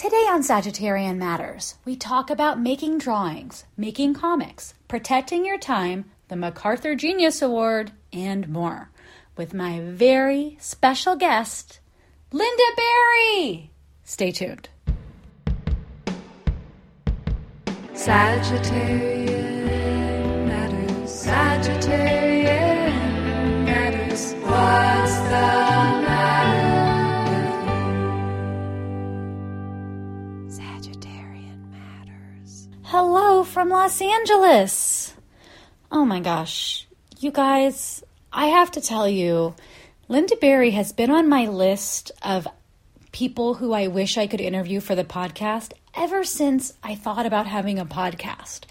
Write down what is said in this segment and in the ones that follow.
Today on Sagittarian Matters, we talk about making drawings, making comics, protecting your time, the MacArthur Genius Award, and more, with my very special guest, Lynda Barry. Stay tuned. Sagittarian Hello from Los Angeles. Oh my gosh. You guys, I have to tell you, Lynda Barry has been on my list of people who I wish I could interview for the podcast ever since I thought about having a podcast.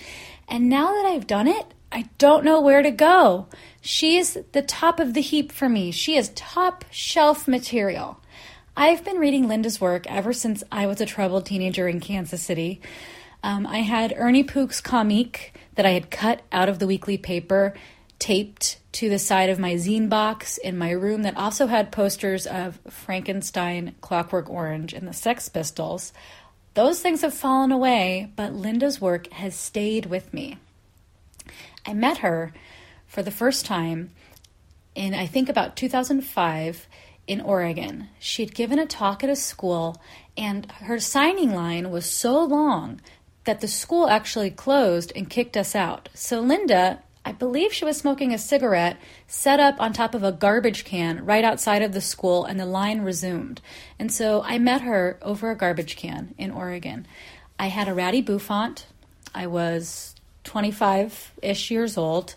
And now that I've done it, I don't know where to go. She is the top of the heap for me. She is top shelf material. I've been reading Lynda's work ever since I was a troubled teenager in Kansas City. Um, I had Ernie Pook's Comeek that I had cut out of the weekly paper taped to the side of my zine box in my room that also had posters of Frankenstein, Clockwork Orange, and the Sex Pistols. Those things have fallen away, but Lynda's work has stayed with me. I met her for the first time in, I think, about 2005 in Oregon. She had given a talk at a school, and her signing line was so long that the school actually closed and kicked us out. So Lynda, I believe she was smoking a cigarette, set up on top of a garbage can right outside of the school, and the line resumed. And so I met her over a garbage can in Oregon. I had a ratty bouffant. I was 25 ish years old.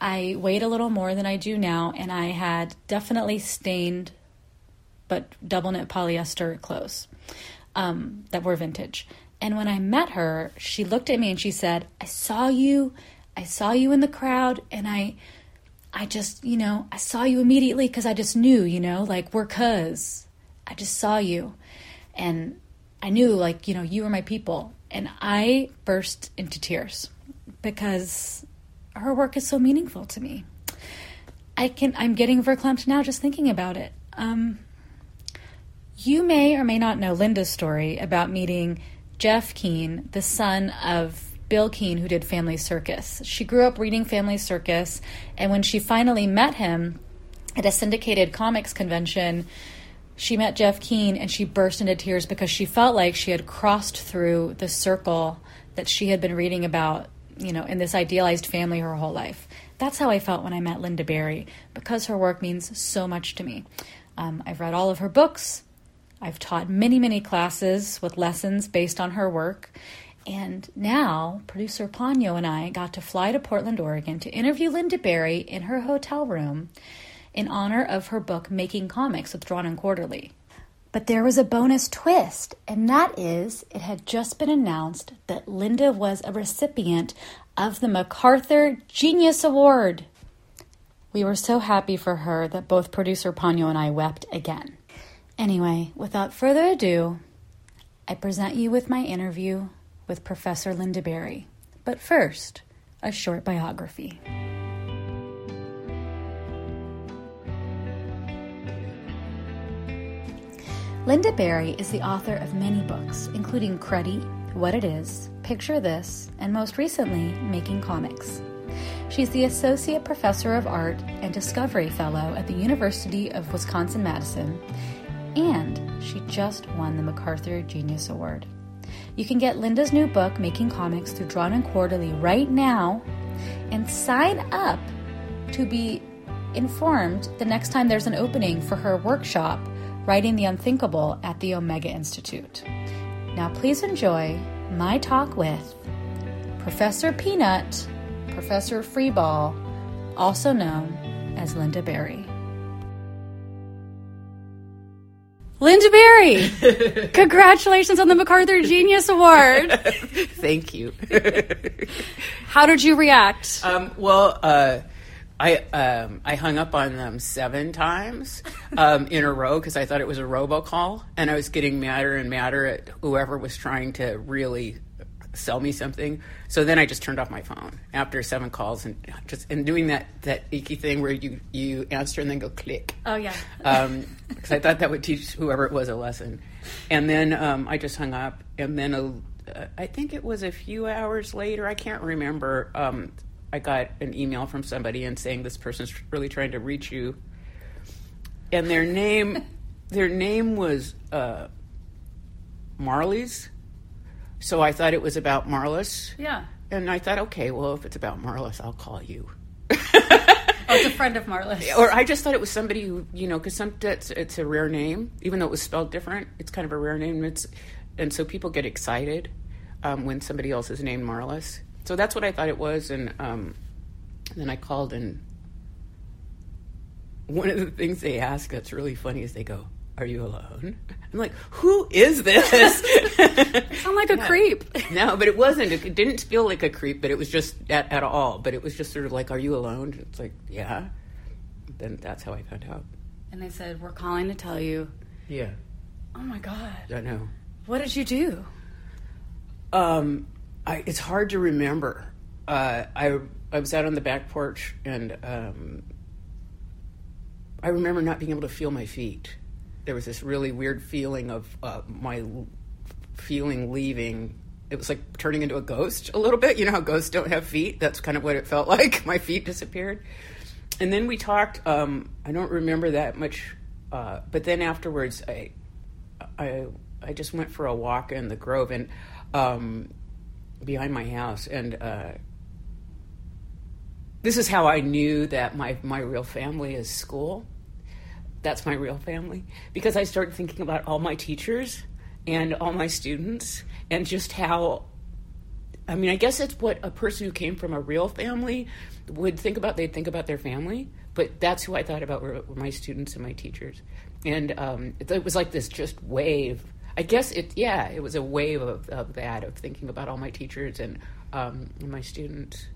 I weighed a little more than I do now, and I had definitely stained but double knit polyester clothes um, that were vintage. And when I met her, she looked at me and she said, I saw you. I saw you in the crowd, and I. I just, you know, I saw you immediately because I just knew, you know, like we're cuz. I just saw you. And I knew, like, you know, you were my people. And I burst into tears because her work is so meaningful to me. I can I'm getting verklempt now just thinking about it. Um, you may or may not know Lynda's story about meeting Jeff Keane, the son of Bil Keane, who did Family Circus. She grew up reading Family Circus, and when she finally met him at a syndicated comics convention, she met Jeff Keane and she burst into tears because she felt like she had crossed through the circle that she had been reading about, you know, in this idealized family her whole life. That's how I felt when I met Lynda Barry because her work means so much to me. Um, I've read all of her books. I've taught many, many classes with lessons based on her work. And now, producer Ponyo and I got to fly to Portland, Oregon to interview Lynda Barry in her hotel room in honor of her book Making Comics with Drawn and Quarterly. But there was a bonus twist, and that is it had just been announced that Lynda was a recipient of the MacArthur Genius Award. We were so happy for her that both producer Ponyo and I wept again. Anyway, without further ado, I present you with my interview with Professor Lynda Barry. But first, a short biography. Lynda Barry is the author of many books, including Cruddy, What It Is, Picture This, and most recently, Making Comics. She's the Associate Professor of Art and Discovery Fellow at the University of Wisconsin Madison, and she just won the MacArthur Genius Award. You can get Lynda's new book, Making Comics, through Drawn and Quarterly right now and sign up to be informed the next time there's an opening for her workshop, Writing the Unthinkable, at the Omega Institute. Now, please enjoy my talk with Professor Peanut, Professor Freeball, also known as Lynda Barry. Lynda Barry, congratulations on the MacArthur Genius Award. Thank you. How did you react? um, well, uh, I um, I hung up on them seven times um, in a row because I thought it was a robocall, and I was getting madder and madder at whoever was trying to really sell me something. So then I just turned off my phone after seven calls and just and doing that that icky thing where you you answer and then go click. Oh yeah. because I thought that would teach whoever it was a lesson. and then um, I just hung up. And then a, uh, I think it was a few hours later. I can't remember. Um, I got an email from somebody and saying this person's really trying to reach you, and their name, their name was uh, Marley's. So I thought it was about Marlis. Yeah. And I thought, okay, well, if it's about Marlis, I'll call you. Oh, it's a friend of Marlis. Or I just thought it was somebody who, you know, because some it's, it's a rare name, even though it was spelled different. It's kind of a rare name. It's and so people get excited um, when somebody else is named Marlis. So that's what I thought it was, and um, then I called, and one of the things they ask that's really funny is they go, "Are you alone?" I'm like, "Who is this?" Sound like a creep. No, but it wasn't. It didn't feel like a creep, but it was just at, at all. But it was just sort of like, "Are you alone?" It's like, "Yeah." Then that's how I found out. And they said, We're calling to tell you. Yeah, Oh my God. I know. What did you do? Um, I, it's hard to remember. Uh, I I was out on the back porch, and um, I remember not being able to feel my feet. There was this really weird feeling of uh, my feeling leaving. It was like turning into a ghost a little bit. You know how ghosts don't have feet? That's kind of what it felt like. My feet disappeared. And then we talked. Um, I don't remember that much, uh, but then afterwards, I, I, I just went for a walk in the grove and um, behind my house, and uh, this is how I knew that my my real family is school. That's my real family because I started thinking about all my teachers and all my students and just how I mean, I guess it's what a person who came from a real family would think about. They'd think about their family, but that's who I thought about were, were my students and my teachers. And um, it, it was like this just wave. I guess it, yeah, it was a wave of, of that, of thinking about all my teachers and, um, and my students.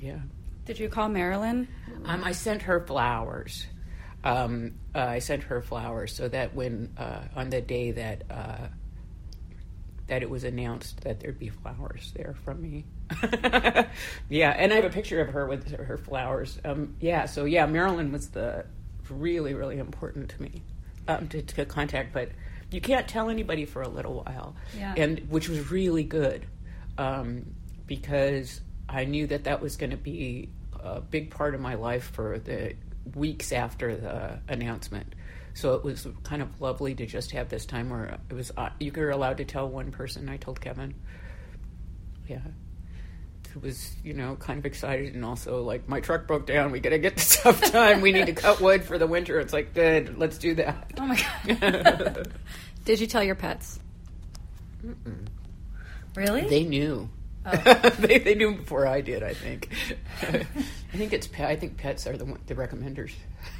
Yeah. Did you call Marilyn? Um, I sent her flowers. Um, uh, I sent her flowers so that when uh, on the day that uh, that it was announced that there'd be flowers there from me. yeah, and I have a picture of her with her flowers. Um, yeah, so yeah, Marilyn was the really really important to me um, to, to contact, but you can't tell anybody for a little while, Yeah. and which was really good um, because I knew that that was going to be a big part of my life for the weeks after the announcement. So it was kind of lovely to just have this time where it was uh, you were allowed to tell one person. I told Kevin. Yeah. It was, you know, kind of excited and also like my truck broke down. We got to get this up done. We need to cut wood for the winter. It's like good. Let's do that. Oh my God. Did you tell your pets? Really? They knew. they, they knew before I did. I think. I think it's. pe- I think pets are the one- the recommenders.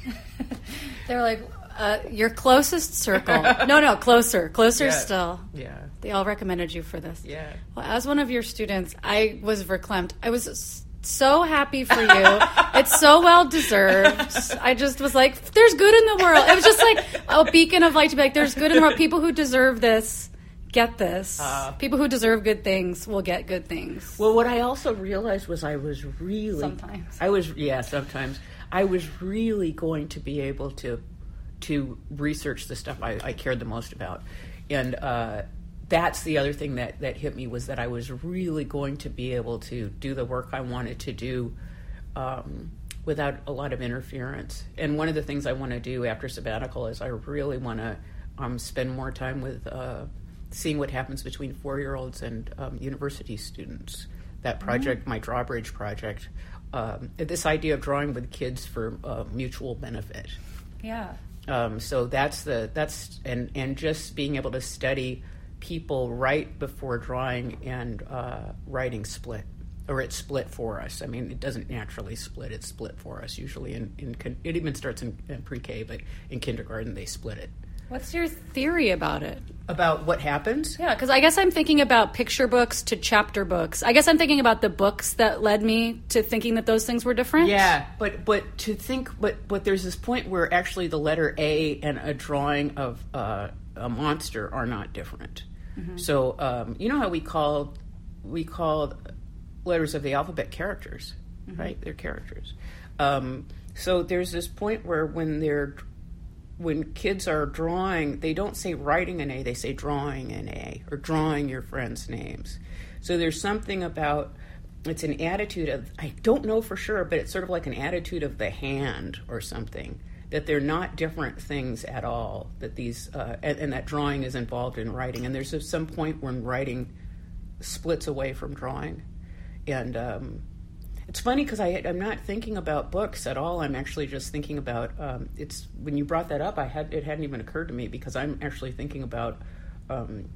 They're like, uh, your closest circle. no, no, closer. Closer Yeah. still. Yeah. They all recommended you for this. Yeah. Well, as one of your students, I was verklempt. I was so happy for you. it's so well deserved. I just was like, there's good in the world. It was just like a beacon of light to be like, there's good in the world. People who deserve this get this. Uh. People who deserve good things will get good things. Well, what I also realized was I was really Sometimes. I was yeah sometimes I was really going to be able to to research the stuff I, I cared the most about, and uh, that's the other thing that that hit me was that I was really going to be able to do the work I wanted to do. Um, without a lot of interference, and one of the things I want to do after sabbatical is I really want to um, spend more time with uh, seeing what happens between four-year-olds and um, university students. That project, my drawbridge project, um, this idea of drawing with kids for uh, mutual benefit. Yeah. Um, so that's the that's and and just being able to study people right before drawing and uh, writing split or it's split for us. I mean, it doesn't naturally split; it's split for us usually. In, in it even starts in, in pre-K, but in kindergarten they split it. What's your theory about it? About what happens? Yeah, because I guess I'm thinking about picture books to chapter books. I guess I'm thinking about the books that led me to thinking that those things were different. Yeah, but but to think, but but there's this point where actually the letter A and a drawing of uh, a monster are not different. So um, you know how we call we call letters of the alphabet characters, right? They're characters. Um, so there's this point where when they're when kids are drawing, they don't say writing an A, they say drawing an A or drawing your friends' names. So there's something about it's an attitude of I don't know for sure, but it's sort of like an attitude of the hand or something that they're not different things at all. That these uh, and, and that drawing is involved in writing, and there's some point when writing splits away from drawing, and um, it's funny because I'm not thinking about books at all. I'm actually just thinking about um, it's when you brought that up. I had it hadn't even occurred to me because I'm actually thinking about um,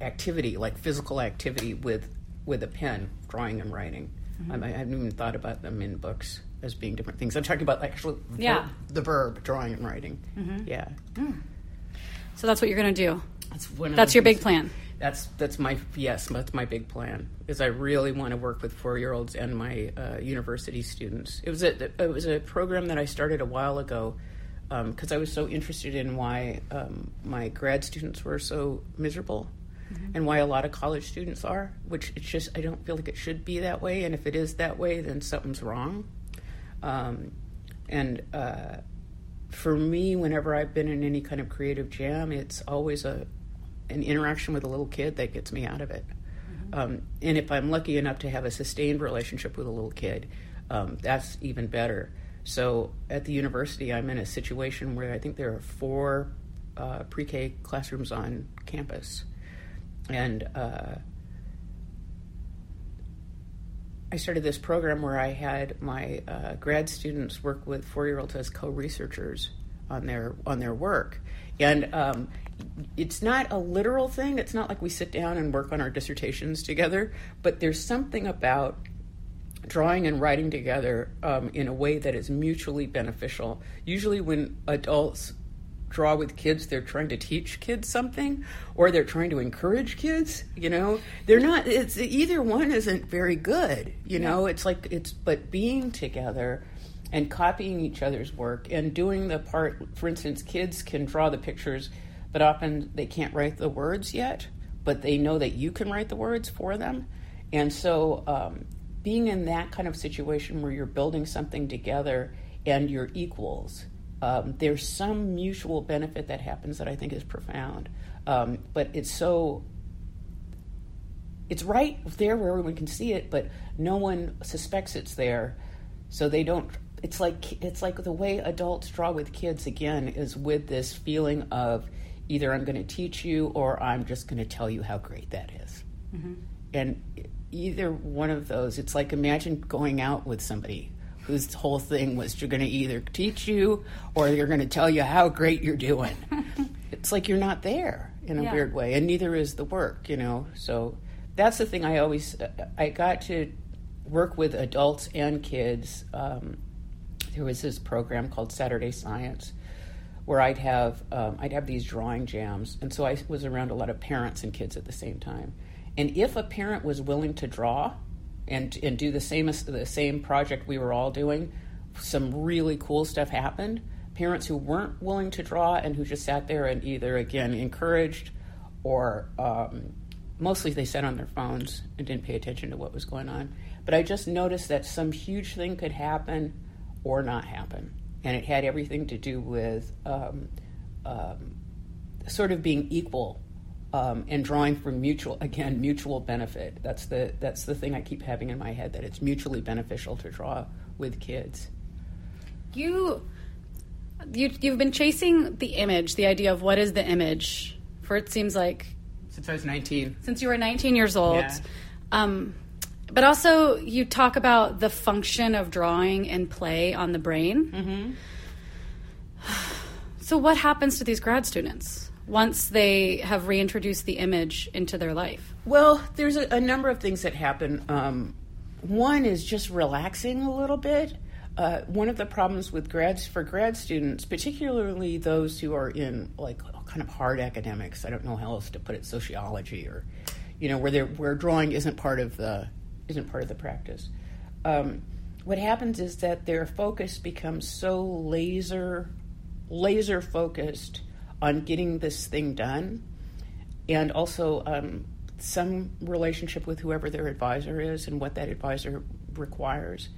activity, like physical activity with with a pen, drawing and writing. I, I haven't even thought about them in books as being different things. I'm talking about actually Yeah. the verb drawing and writing. Yeah, So that's what you're going to do. that's That's the your big plan. That's that's my yes. That's my big plan. Is I really want to work with four year olds and my uh, university students. It was a it was a program that I started a while ago because I was so interested in why um, my grad students were so miserable. And why a lot of college students are, which it's just I don't feel like it should be that way, and if it is that way, then something's wrong. Um, and uh, for me, whenever I've been in any kind of creative jam, it's always a an interaction with a little kid that gets me out of it. Um, and if I'm lucky enough to have a sustained relationship with a little kid, um, that's even better. So at the university, I'm in a situation where I think there are four uh, pre-K classrooms on campus, and uh, I started this program where I had my uh, grad students work with four-year-olds as co-researchers on their on their work, and um, it's not a literal thing. It's not like we sit down and work on our dissertations together, but there's something about drawing and writing together um, in a way that is mutually beneficial. Usually, when adults draw with kids, they're trying to teach kids something, or they're trying to encourage kids. You know, they're not. It's either one isn't very good. You know, it's like it's but being together and copying each other's work and doing the part. For instance, kids can draw the pictures, but often they can't write the words yet. But they know that you can write the words for them, and so um, being in that kind of situation where you're building something together and you're equals, um, there's some mutual benefit that happens that I think is profound. Um, but it's so it's right there where everyone can see it, but no one suspects it's there, so they don't. It's like it's like the way adults draw with kids again is with this feeling of either I'm going to teach you or I'm just going to tell you how great that is. And either one of those, it's like imagine going out with somebody whose whole thing was you're going to either teach you or they're going to tell you how great you're doing. it's like you're not there in a Yeah. weird way, and neither is the work, you know. So that's the thing I always I got to work with adults and kids. Um, there was this program called Saturday Science where I'd have um, I'd have these drawing jams, and so I was around a lot of parents and kids at the same time. And if a parent was willing to draw and and do the same the same project we were all doing, some really cool stuff happened. Parents who weren't willing to draw and who just sat there and either again encouraged or um, mostly they sat on their phones and didn't pay attention to what was going on. But I just noticed that some huge thing could happen or not happen, and it had everything to do with um, um, sort of being equal um, and drawing from mutual again mutual benefit. That's the that's the thing I keep having in my head that it's mutually beneficial to draw with kids. You, you, you've been chasing the image, the idea of what is the image, for it seems like Since I was nineteen. since you were 19 years old. Yeah. Um, but also, you talk about the function of drawing and play on the brain. Mm-hmm. So, what happens to these grad students once they have reintroduced the image into their life? Well, there's a, a number of things that happen. Um, one is just relaxing a little bit. Uh, one of the problems with grads for grad students, particularly those who are in like kind of hard academics, I don't know how else to put it, sociology or, you know, where they're, where drawing isn't part of the isn't part of the practice. Um, what happens is that their focus becomes so laser laser focused on getting this thing done and also um, some relationship with whoever their advisor is and what that advisor requires,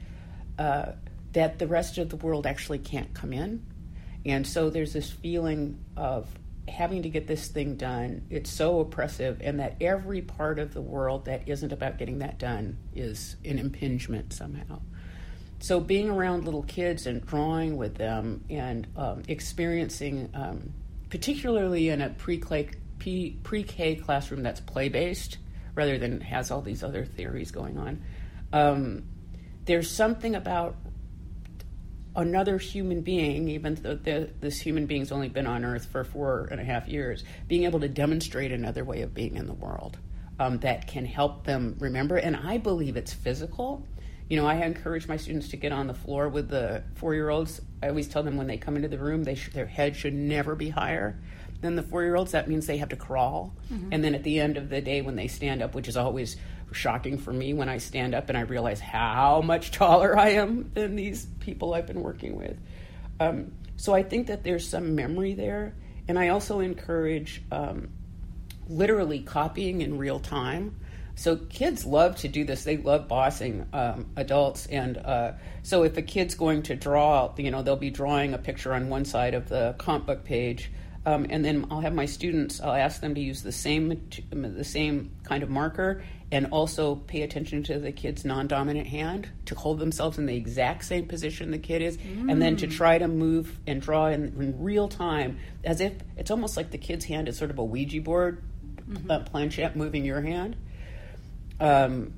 uh, that the rest of the world actually can't come in And so there's this feeling of having to get this thing done. It's so oppressive, and that every part of the world that isn't about getting that done is an impingement somehow. So being around little kids and drawing with them and um, experiencing, um, particularly in a pre-K, pre-K classroom that's play-based rather than has all these other theories going on, um, there's something about another human being, even though the, this human being's only been on Earth for four and a half years, being able to demonstrate another way of being in the world um, that can help them remember. And I believe it's physical. You know, I encourage my students to get on the floor with the four-year-olds. I always tell them when they come into the room, they sh- their head should never be higher than the four-year-olds. That means they have to crawl. And then at the end of the day, when they stand up, which is always shocking for me when I stand up and I realize how much taller I am than these people I've been working with. Um, so I think that there's some memory there, and I also encourage um, literally copying in real time. So kids love to do this. They love bossing um, adults, and uh, so if a kid's going to draw, you know, they'll be drawing a picture on one side of the comp book page, um, and then I'll have my students. I'll ask them to use the same the same kind of marker, and also pay attention to the kid's non-dominant hand to hold themselves in the exact same position the kid is, and then to try to move and draw in, in real time, as if it's almost like the kid's hand is sort of a Ouija board uh, planchette moving your hand. Um,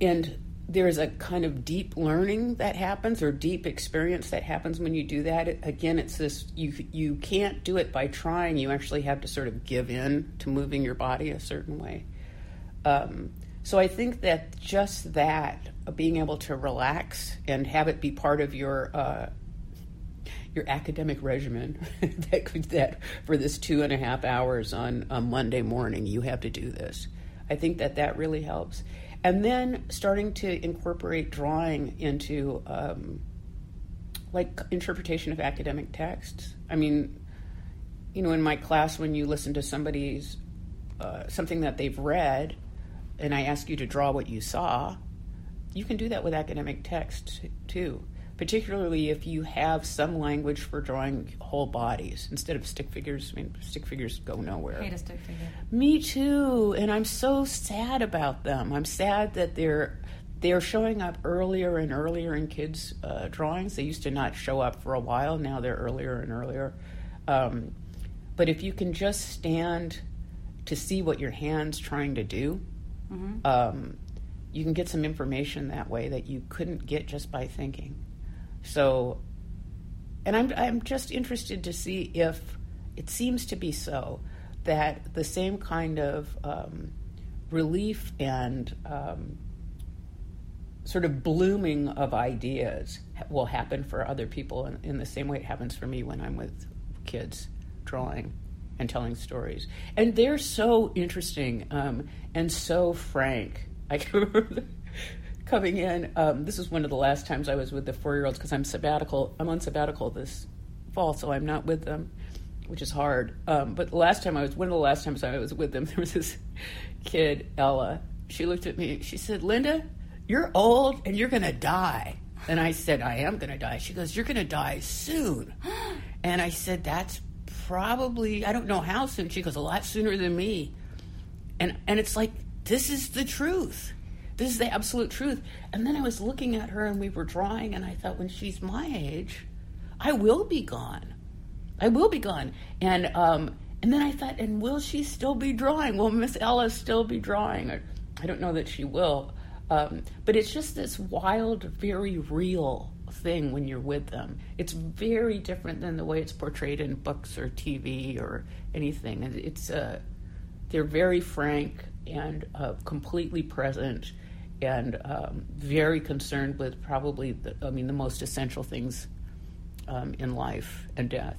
and there's a kind of deep learning that happens or deep experience that happens when you do that. Again it's this you you can't do it by trying. You actually have to sort of give in to moving your body a certain way. Um, so i think that just that uh, being able to relax and have it be part of your uh, your academic regimen that could that for this two and a half hours on a Monday morning you have to do this. I think that that really helps, and then starting to incorporate drawing into um, like interpretation of academic texts. I mean, you know, in my class when you listen to somebody's uh, something that they've read, and I ask you to draw what you saw, you can do that with academic text too particularly if you have some language for drawing whole bodies instead of stick figures. I mean stick figures go nowhere. Hate a stick figure. me too and i'm so sad about them. I'm sad that they're they're showing up earlier and earlier in kids uh, drawings. They used to not show up for a while. Now they're earlier and earlier. Um, but if you can just stand to see what your hand's trying to do um, you can get some information that way that you couldn't get just by thinking so and I'm I'm just interested to see if it seems to be so that the same kind of um, relief and um, sort of blooming of ideas will happen for other people in, in the same way it happens for me when I'm with kids drawing and telling stories. And they're so interesting um, and so frank. I can remember coming in. Um, this is one of the last times I was with the four-year-olds because I'm sabbatical. I'm on sabbatical this fall, so I'm not with them, which is hard. Um, but the last time I was, one of the last times I was with them, there was this kid, Ella. She looked at me. She said, "Lynda, you're old and you're gonna die." And I said, "I am gonna die." She goes, "You're gonna die soon." And I said, "That's probably I don't know how soon." She goes, "A lot sooner than me." And and it's like this is the truth. This is the absolute truth. And then I was looking at her and we were drawing and I thought when she's my age, I will be gone. I will be gone. And um and then I thought, and will she still be drawing? Will Miss Ella still be drawing? I don't know that she will. Um, but it's just this wild, very real thing when you're with them. It's very different than the way it's portrayed in books or TV or anything. And it's uh, they're very frank and uh, completely present and um, very concerned with probably the, I mean the most essential things um, in life and death.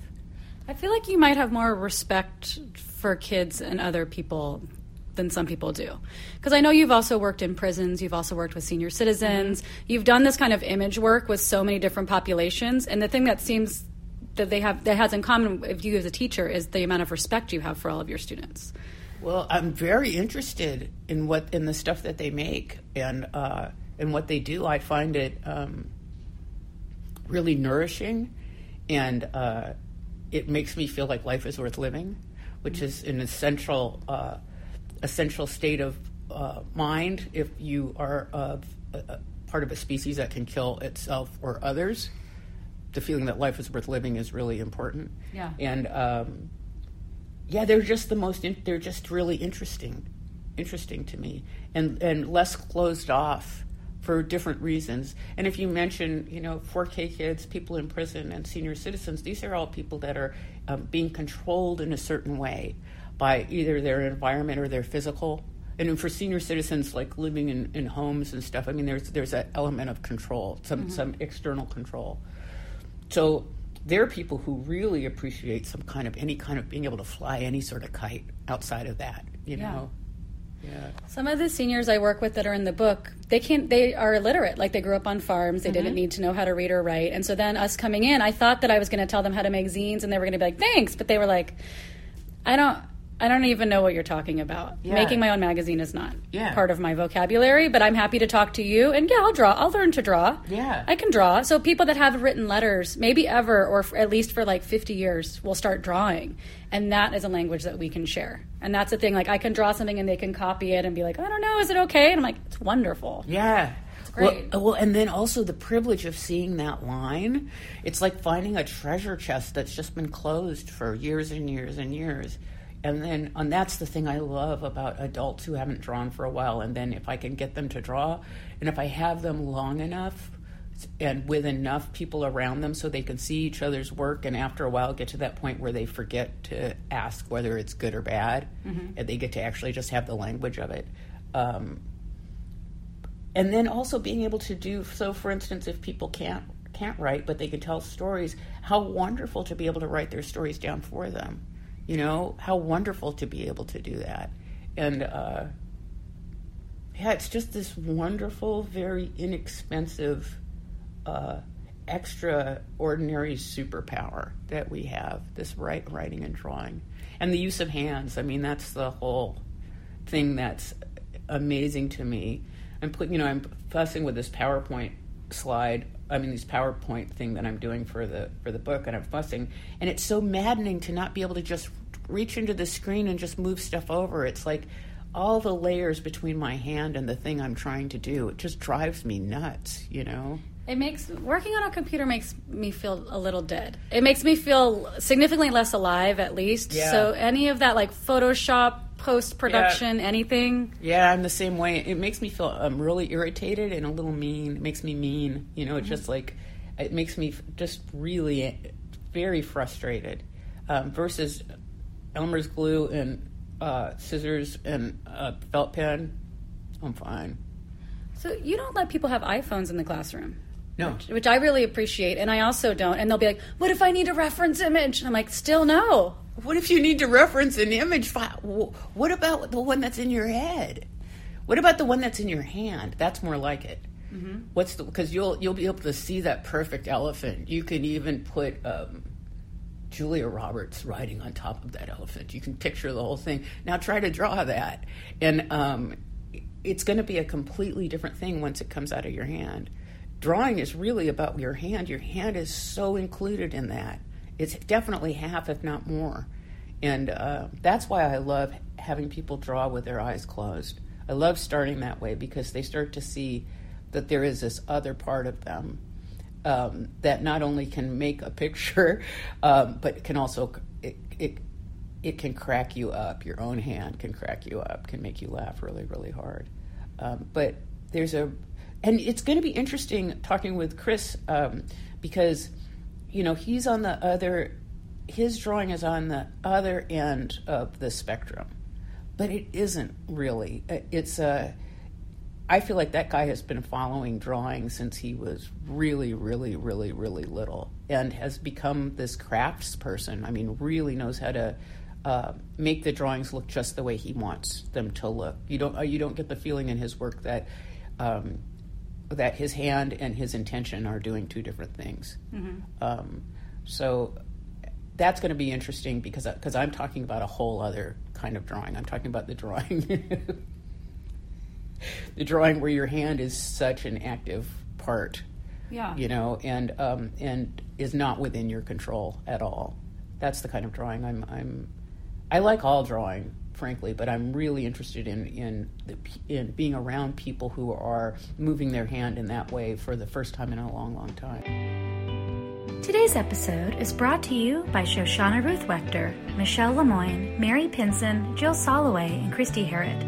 I feel like you might have more respect for kids and other people than some people do. Because I know you've also worked in prisons, you've also worked with senior citizens, you've done this kind of image work with so many different populations. And the thing that seems that they have that has in common with you as a teacher is the amount of respect you have for all of your students. Well, I'm very interested in what in the stuff that they make and uh, and what they do. I find it um, really nourishing, and uh, it makes me feel like life is worth living, which is an essential uh, essential state of uh, mind if you are of a, a part of a species that can kill itself or others. The feeling that life is worth living is really important. Yeah. And um, yeah, they're just the most. In, they're just really interesting, interesting to me, and and less closed off for different reasons. And if you mention, you know, 4K kids, people in prison, and senior citizens, these are all people that are um, being controlled in a certain way by either their environment or their physical. And for senior citizens, like living in, in homes and stuff, I mean, there's there's that element of control, some some external control. So there are people who really appreciate some kind of any kind of being able to fly any sort of kite outside of that, you Yeah. know. Yeah. Some of the seniors I work with that are in the book, they can't. They are illiterate. Like they grew up on farms. They didn't mm-hmm. need to know how to read or write. And so then us coming in, I thought that I was going to tell them how to make zines, and they were going to be like, "Thanks," but they were like, "I don't." I don't even know what you're talking about. Yeah. Making my own magazine is not Yeah. part of my vocabulary, but I'm happy to talk to you. And yeah, I'll draw. I'll learn to draw. Yeah. I can draw. So people that have written letters, maybe ever, or f at least for like 50 years, will start drawing. And that is a language that we can share. And that's the thing. Like I can draw something and they can copy it and be like, I don't know, is it okay? And I'm like, it's wonderful. Yeah. great. Well, well, and then also the privilege of seeing that line. It's like finding a treasure chest that's just been closed for years and years and years. And then, and that's the thing I love about adults who haven't drawn for a while. And then, if I can get them to draw, and if I have them long enough and with enough people around them so they can see each other's work, and after a while get to that point where they forget to ask whether it's good or bad, and they get to actually just have the language of it. Um, and then also being able to do so for instance if people can't can't write but they can tell stories how wonderful to be able to write their stories down for them you know how wonderful to be able to do that and uh, yeah it's just this wonderful very inexpensive uh, extraordinary superpower that we have this write, writing and drawing and the use of hands i mean that's the whole thing that's amazing to me. I'm put, you know, I'm fussing with this PowerPoint slide. I mean, this PowerPoint thing that I'm doing for the for the book, and I'm fussing, and it's so maddening to not be able to just reach into the screen and just move stuff over. It's like all the layers between my hand and the thing I'm trying to do. It just drives me nuts, you know. It makes working on a computer makes me feel a little dead. It makes me feel significantly less alive, at least. Yeah. So any of that, like Photoshop, post production, anything. Yeah, I'm the same way. It makes me feel um, really irritated and a little mean. It makes me mean. You know, it's just like it makes me just really very frustrated. Um, versus Elmer's glue and uh, scissors and a felt pen, I'm fine. So you don't let people have iPhones in the classroom. No, which I really appreciate, and I also don't. And they'll be like, "What if I need a reference image?" And I'm like, "Still no." What if you need to reference an image file? What about the one that's in your head? What about the one that's in your hand? That's more like it. What's the because you'll you'll be able to see that perfect elephant. You can even put um, Julia Roberts riding on top of that elephant. You can picture the whole thing. Now try to draw that, and um, it's going to be a completely different thing once it comes out of your hand. Drawing is really about your hand. Your hand is so included in that. It's definitely half, if not more. And uh, that's why I love having people draw with their eyes closed. I love starting that way because they start to see that there is this other part of them um, that not only can make a picture, um, but can also it, it it can crack you up. Your own hand can crack you up, can make you laugh really, really hard. Um, but there's a, and it's going to be interesting talking with Chris um, because, you know, he's on the other, his drawing is on the other end of the spectrum, but it isn't really. It's a, I feel like that guy has been following drawing since he was really, really, really, really little, and has become this crafts person. I mean, really knows how to uh, make the drawings look just the way he wants them to look. You don't, uh, you don't get the feeling in his work that um, that his hand and his intention are doing two different things. Um, so that's going to be interesting because because I'm talking about a whole other kind of drawing. I'm talking about the drawing. the drawing where your hand is such an active part Yeah. You know, and um, and is not within your control at all. That's the kind of drawing I'm. I'm I like all drawing, frankly, but I'm really interested in in the, in being around people who are moving their hand in that way for the first time in a long, long time. Today's episode is brought to you by Shoshana Ruth Wechter, Michelle Lemoyne, Mary Pinson, Jill Soloway, and Christy Harrod.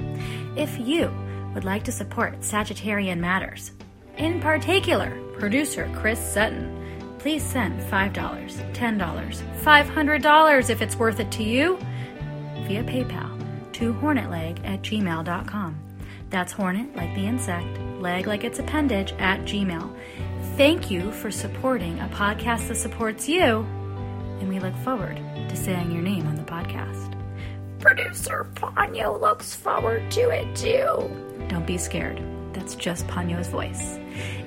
If you would like to support Sagittarian Matters, in particular, producer Chris Sutton, please send $5, $10, $500 if it's worth it to you via PayPal to hornetleg at gmail.com. That's hornet like the insect, leg like its appendage at gmail. Thank you for supporting a podcast that supports you, and we look forward to saying your name on the podcast. Producer Ponyo looks forward to it too. Don't be scared. That's just Ponyo's voice.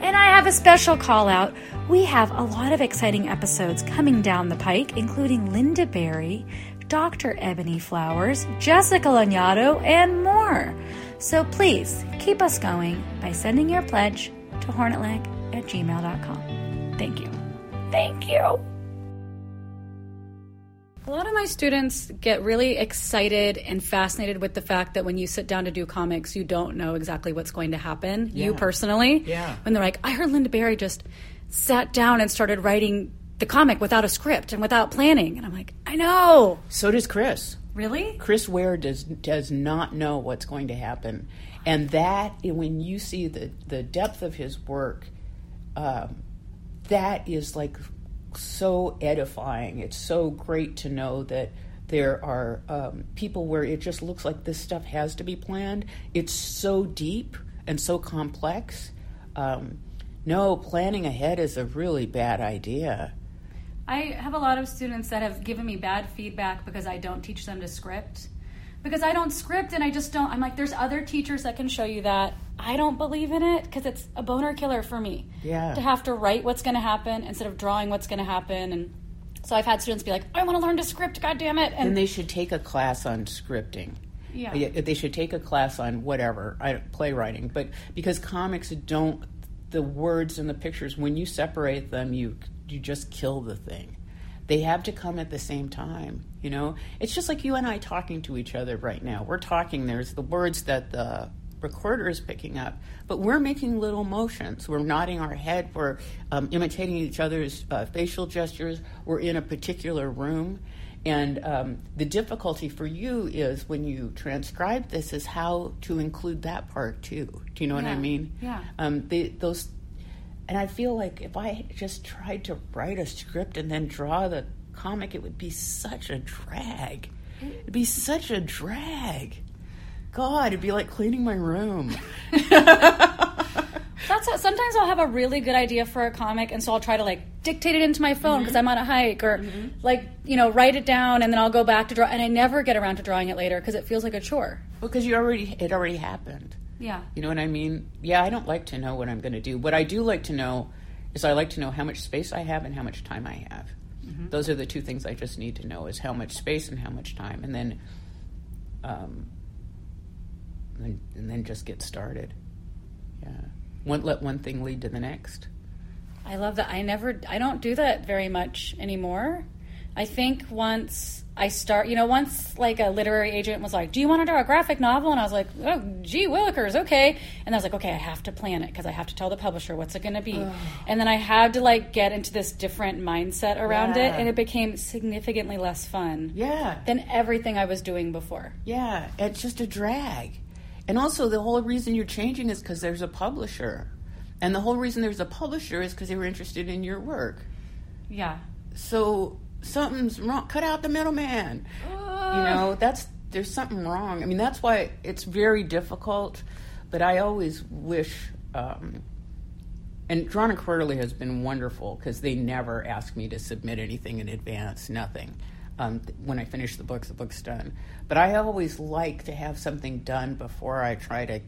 And I have a special call out. We have a lot of exciting episodes coming down the pike, including Lynda Barry, Dr. Ebony Flowers, Jessica Lanyado, and more. So please keep us going by sending your pledge to hornetleg at gmail.com. Thank you. Thank you. A lot of my students get really excited and fascinated with the fact that when you sit down to do comics, you don't know exactly what's going to happen. You personally. Yeah. When they're like, I heard Lynda Barry just sat down and started writing the comic without a script and without planning. And I'm like, I know. So does Chris. Really? Chris Ware does does not know what's going to happen, and that when you see the the depth of his work, um, that is like so edifying. It's so great to know that there are um, people where it just looks like this stuff has to be planned. It's so deep and so complex. Um, no, planning ahead is a really bad idea. I have a lot of students that have given me bad feedback because I don't teach them to script. Because I don't script and I just don't. I'm like, there's other teachers that can show you that. I don't believe in it because it's a boner killer for me. Yeah. To have to write what's going to happen instead of drawing what's going to happen. And so I've had students be like, I want to learn to script, God damn it. And then they should take a class on scripting. Yeah. Uh, they should take a class on whatever, playwriting. But because comics don't, the words and the pictures, when you separate them, you you just kill the thing. They have to come at the same time. You know, it's just like you and I talking to each other right now. We're talking. There's the words that the recorder is picking up, but we're making little motions. We're nodding our head. We're um, imitating each other's uh, facial gestures. We're in a particular room. And um, the difficulty for you is when you transcribe this is how to include that part too. Do you know what I mean? Yeah. Um, they, those, and I feel like if I just tried to write a script and then draw the comic, it would be such a drag. It'd be such a drag. God, it'd be like cleaning my room. That's how, sometimes I'll have a really good idea for a comic, and so I'll try to like dictate it into my phone because I'm on a hike, or mm-hmm. like you know write it down, and then I'll go back to draw. And I never get around to drawing it later because it feels like a chore. because you already, it already happened. Yeah. You know what I mean? Yeah, I don't like to know what I'm going to do. What I do like to know is I like to know how much space I have and how much time I have. Those are the two things I just need to know: is how much space and how much time, and then, um, and then, and then just get started. Yeah, one, let one thing lead to the next. I love that. I never, I don't do that very much anymore. I think once I start, you know, once like a literary agent was like, "Do you want to draw a graphic novel?" and I was like, "Oh, gee, Willikers, okay." And I was like, "Okay, I have to plan it because I have to tell the publisher what's it going to be." and then I had to like get into this different mindset around it, and it became significantly less fun Yeah, than everything I was doing before. Yeah, it's just a drag. And also, the whole reason you're changing is because there's a publisher. And the whole reason there's a publisher is because they were interested in your work. Yeah. So something's wrong. Cut out the middleman. You know, that's there's something wrong. I mean, that's why it's very difficult. But I always wish. Um, and Drawn and Quarterly has been wonderful because they never ask me to submit anything in advance, nothing. Um, when I finish the book, the book's done. But I always like to have something done before I try to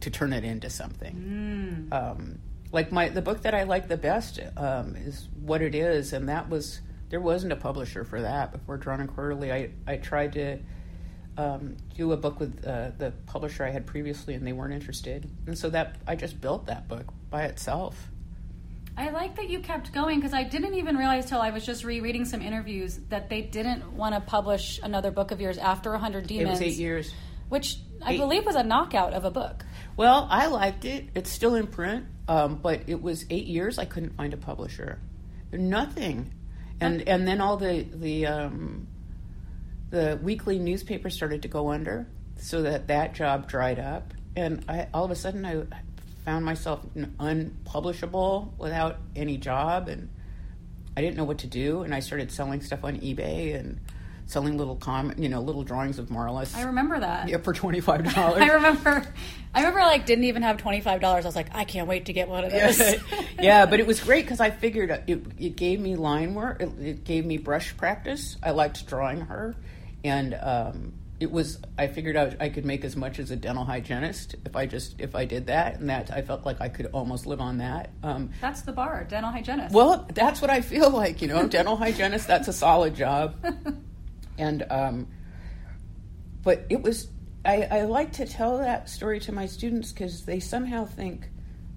to turn it into something. Um, like my the book that I like the best um, is what it is, and that was there wasn't a publisher for that before Drawn and Quarterly. I I tried to um, do a book with uh, the publisher I had previously, and they weren't interested, and so that I just built that book by itself. I like that you kept going because I didn't even realize till I was just rereading some interviews that they didn't want to publish another book of yours after 100 It Demons. was eight years. Which I Eight. believe was a knockout of a book. Well, I liked it. It's still in print, um, but it was eight years. I couldn't find a publisher. Nothing, and and then all the the um, the weekly newspaper started to go under, so that that job dried up, and I all of a sudden I found myself unpublishable without any job, and I didn't know what to do, and I started selling stuff on eBay and selling little com you know little drawings of Marlys. I remember that. yeah, for twenty five dollars. I remember. I remember like didn't even have twenty five dollars. I was like, I can't wait to get one of those. yeah, but it was great because I figured it, it gave me line work, it, it gave me brush practice. I liked drawing her, and um, it was. I figured out I could make as much as a dental hygienist if I just if I did that, and that I felt like I could almost live on that. Um, That's the bar, dental hygienist. well, that's what I feel like. You know, dental hygienist. That's a solid job. And um, but it was. I, I like to tell that story to my students because they somehow think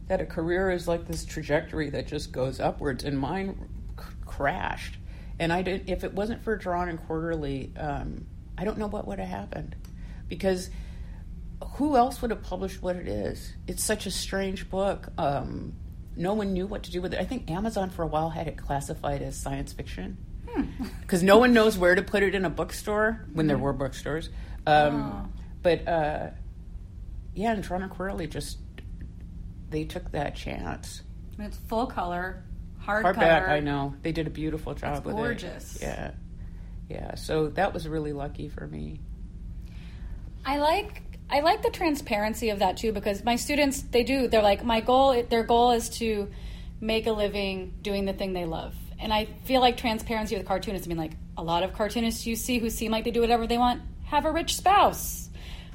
that a career is like this trajectory that just goes upwards, and mine c- crashed. And I didn't. If it wasn't for Drawn and Quarterly, um, I don't know what would have happened, because who else would have published what it is? It's such a strange book. Um, no one knew what to do with it. I think Amazon for a while had it classified as science fiction because no one knows where to put it in a bookstore when there were bookstores. Um, But uh, yeah, and Drawn and Quarterly just they took that chance. And it's full color, hardcover. Hardback, I know they did a beautiful job That's with gorgeous. it. Gorgeous. Yeah, yeah. So that was really lucky for me. I like I like the transparency of that too because my students they do they're like my goal their goal is to make a living doing the thing they love and I feel like transparency with cartoonists I mean like a lot of cartoonists you see who seem like they do whatever they want have a rich spouse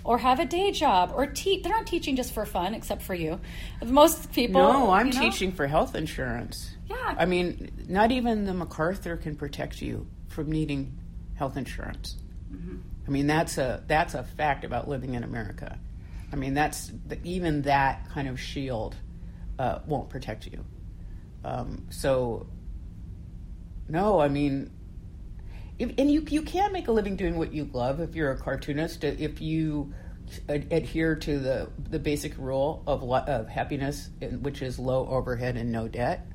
or have a day job or teach they're not teaching just for fun except for you most people No, I'm you know? teaching for health insurance. Yeah. I mean, not even the MacArthur can protect you from needing health insurance. Mm-hmm. I mean, that's a that's a fact about living in America. I mean, that's the, even that kind of shield uh, won't protect you. Um, so, no, I mean, if, and you you can make a living doing what you love if you're a cartoonist. If you ad- adhere to the the basic rule of of happiness, which is low overhead and no debt.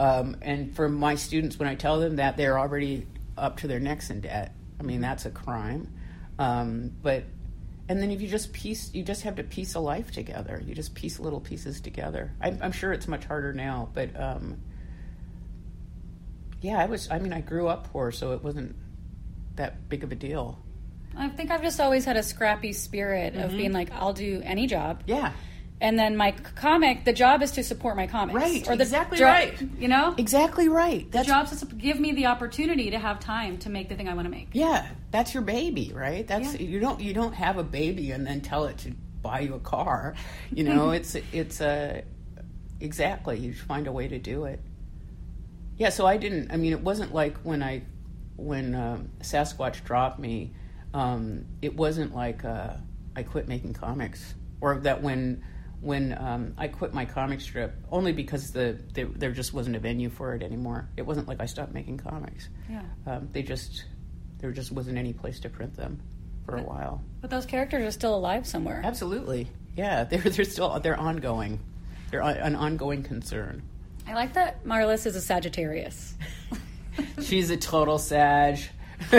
Um, and for my students, when I tell them that, they're already up to their necks in debt. I mean, that's a crime. Um, but and then if you just piece, you just have to piece a life together. You just piece little pieces together. I'm, I'm sure it's much harder now, but um, yeah, I was. I mean, I grew up poor, so it wasn't that big of a deal. I think I've just always had a scrappy spirit Mm-hmm. of being like I'll do any job Yeah, and then my comic the job is to support my comics Right, the exactly jo- right. you know exactly right. the That's job's to give me the opportunity to have time to make the thing I want to make. yeah, that's your baby, right? That's Yeah. you don't you don't have a baby and then tell it to buy you a car. You know, it's it's a exactly. You find a way to do it. Yeah, so I didn't. I mean, it wasn't like when I when um, Sasquatch dropped me. Um, it wasn't like uh, I quit making comics, or that when when um, I quit my comic strip only because the, the there just wasn't a venue for it anymore. It wasn't like I stopped making comics. Yeah. Um, they just there just wasn't any place to print them for a while. But those characters are still alive somewhere. Absolutely, yeah. They're they're still they're ongoing. They're an ongoing concern. I like that Marlys is a Sagittarius. She's a total Sag.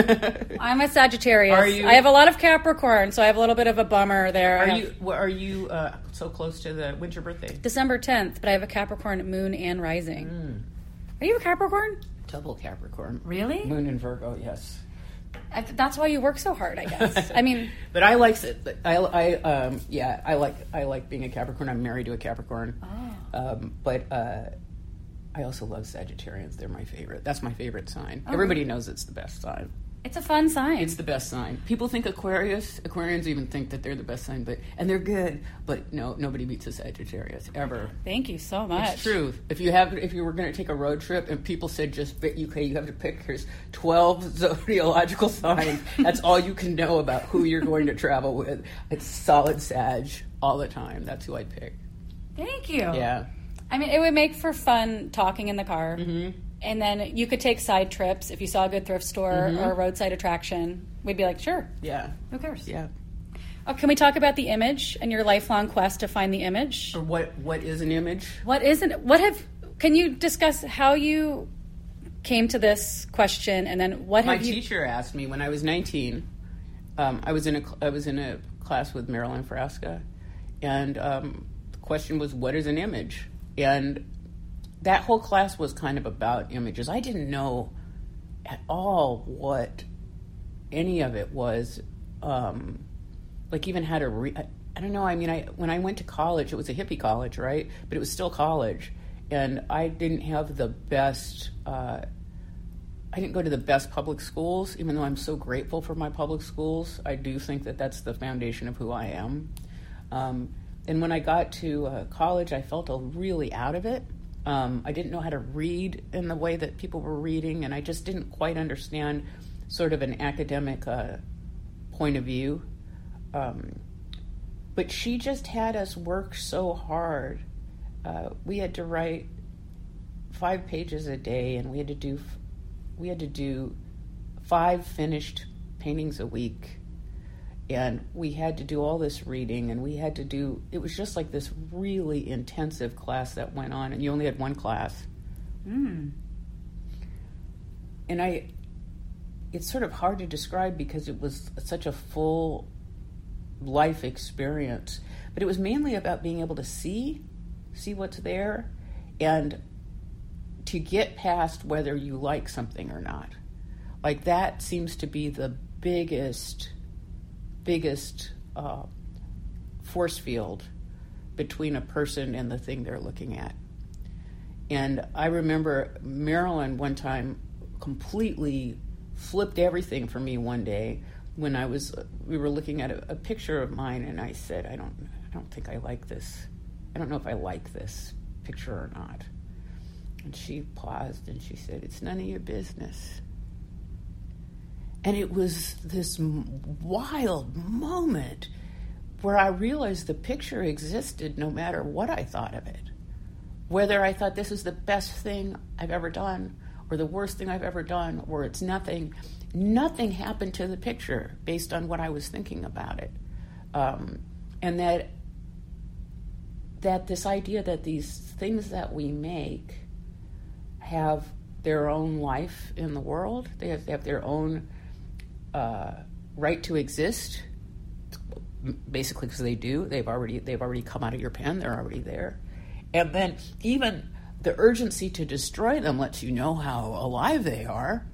I'm a Sagittarius. Are you- I have a lot of Capricorn, so I have a little bit of a bummer there. Are have you are you uh, so close to the winter birthday? December 10th, but I have a Capricorn moon and rising. Hmm. Are you a Capricorn? Double Capricorn. Really? Moon and Virgo, yes. I, that's why you work so hard, I guess. I mean, But I like it. I, I um yeah I like I like being a Capricorn. I'm married to a Capricorn. Oh. Um, but uh, I also love Sagittarians. They're my favorite. That's my favorite sign. Oh. Everybody knows it's the best sign. it's a fun sign. It's the best sign. People think Aquarius. Aquarians even think that they're the best sign, but and they're good. But no, nobody beats a Sagittarius ever. Thank you so much. It's true. If you have, if you were going to take a road trip and people said just pick UK, you have to pick here's twelve zodiacal signs. That's all you can know about who you're going to travel with. It's solid Sag all the time. That's who I pick. Thank you. Yeah, I mean, it would make for fun talking in the car. Mm-hmm. And then you could take side trips if you saw a good thrift store or a roadside attraction. We'd be like, sure, Yeah. who cares? Yeah. Oh, can we talk about the image and your lifelong quest to find the image? Or what? What is an image? What isn't? What have? Can you discuss how you came to this question, and then what My have you? teacher asked me when I was 19. Um, I was in a I was in a class with Marilyn Frasca, and um, the question was, "What is an image?" And that whole class was kind of about images. I didn't know at all what any of it was. Um, like even how to I don't know. I mean, I when I went to college, it was a hippie college, right? But it was still college, and I didn't have the best. Uh, I didn't go to the best public schools, even though I'm so grateful for my public schools. I do think that that's the foundation of who I am. Um, and when I got to uh, college, I felt really out of it. Um, I didn't know how to read in the way that people were reading, and I just didn't quite understand sort of an academic uh, point of view. Um, but she just had us work so hard. Uh, we had to write five pages a day, and we had to do we had to do five finished paintings a week and we had to do all this reading and we had to do it was just like this really intensive class that went on and you only had one class hmm. and i it's sort of hard to describe because it was such a full life experience but it was mainly about being able to see see what's there and to get past whether you like something or not. Like that seems to be the biggest, biggest uh, force field between a person and the thing they're looking at. And I remember Marilyn one time completely flipped everything for me one day when I was we were looking at a, a picture of mine and I said I don't I don't think I like this. I don't know if I like this picture or not. And she paused and she said, It's none of your business. And it was this wild moment where I realized the picture existed no matter what I thought of it. Whether I thought this is the best thing I've ever done or the worst thing I've ever done or it's nothing, nothing happened to the picture based on what I was thinking about it. Um, and that that this idea that these things that we make have their own life in the world. They have, they have their own uh, right to exist. Basically, because they do. They've already they've already come out of your pen. They're already there, and then even the urgency to destroy them lets you know how alive they are.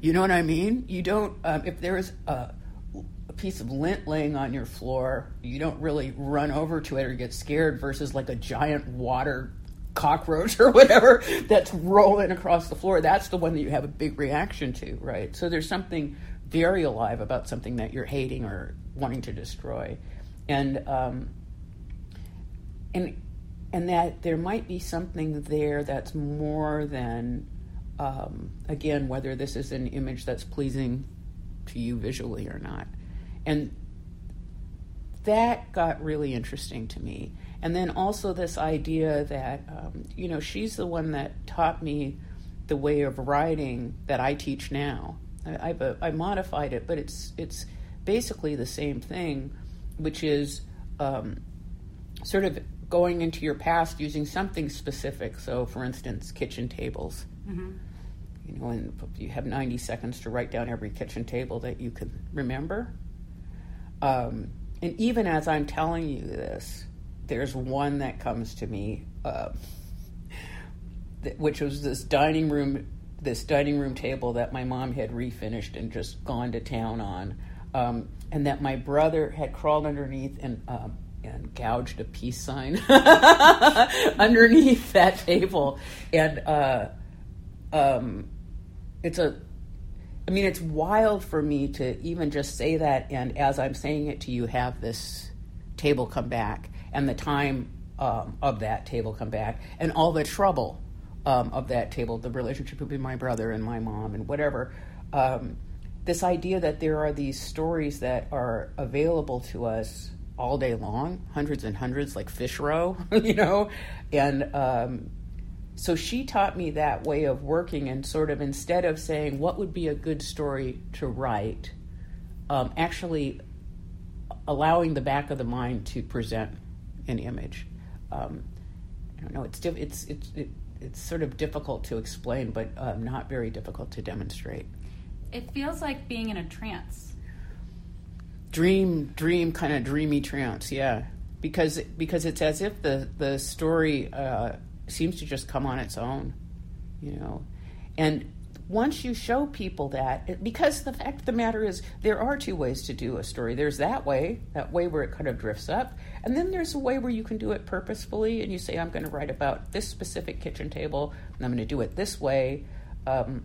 You know what I mean? You don't. Um, if there is a, a piece of lint laying on your floor, you don't really run over to it or get scared. Versus like a giant water cockroach or whatever that's rolling across the floor. That's the one that you have a big reaction to, right? So there's something very alive about something that you're hating or wanting to destroy, and um, and and that there might be something there that's more than um, again whether this is an image that's pleasing to you visually or not, and that got really interesting to me. And then also this idea that, um, you know, she's the one that taught me the way of writing that I teach now. I, I've, uh, I modified it, but it's it's basically the same thing, which is um, sort of going into your past using something specific. So, for instance, kitchen tables. You know, and you have 90 seconds to write down every kitchen table that you can remember. Um, and even as I'm telling you this, there's one that comes to me, uh, th- which was this dining room, this dining room table that my mom had refinished and just gone to town on, um, and that my brother had crawled underneath and um, and gouged a peace sign underneath that table, and uh, um, it's a I mean, it's wild for me to even just say that, and as I'm saying it to you, have this table come back, and the time um, of that table come back, and all the trouble um, of that table, the relationship between my brother and my mom, and whatever. Um, this idea that there are these stories that are available to us all day long, hundreds and hundreds, like fish row, you know, and um, so she taught me that way of working and sort of instead of saying what would be a good story to write, um, actually allowing the back of the mind to present an image. Um, I don't know. It's it's it's it, it's sort of difficult to explain, but um, not very difficult to demonstrate. It feels like being in a trance. Dream, dream, kind of dreamy trance, yeah. Because because it's as if the the story uh, seems to just come on its own, you know, and once you show people that, because the fact of the matter is, there are two ways to do a story. There's that way, that way where it kind of drifts up, and then there's a way where you can do it purposefully, and you say, I'm going to write about this specific kitchen table, and I'm going to do it this way. Um,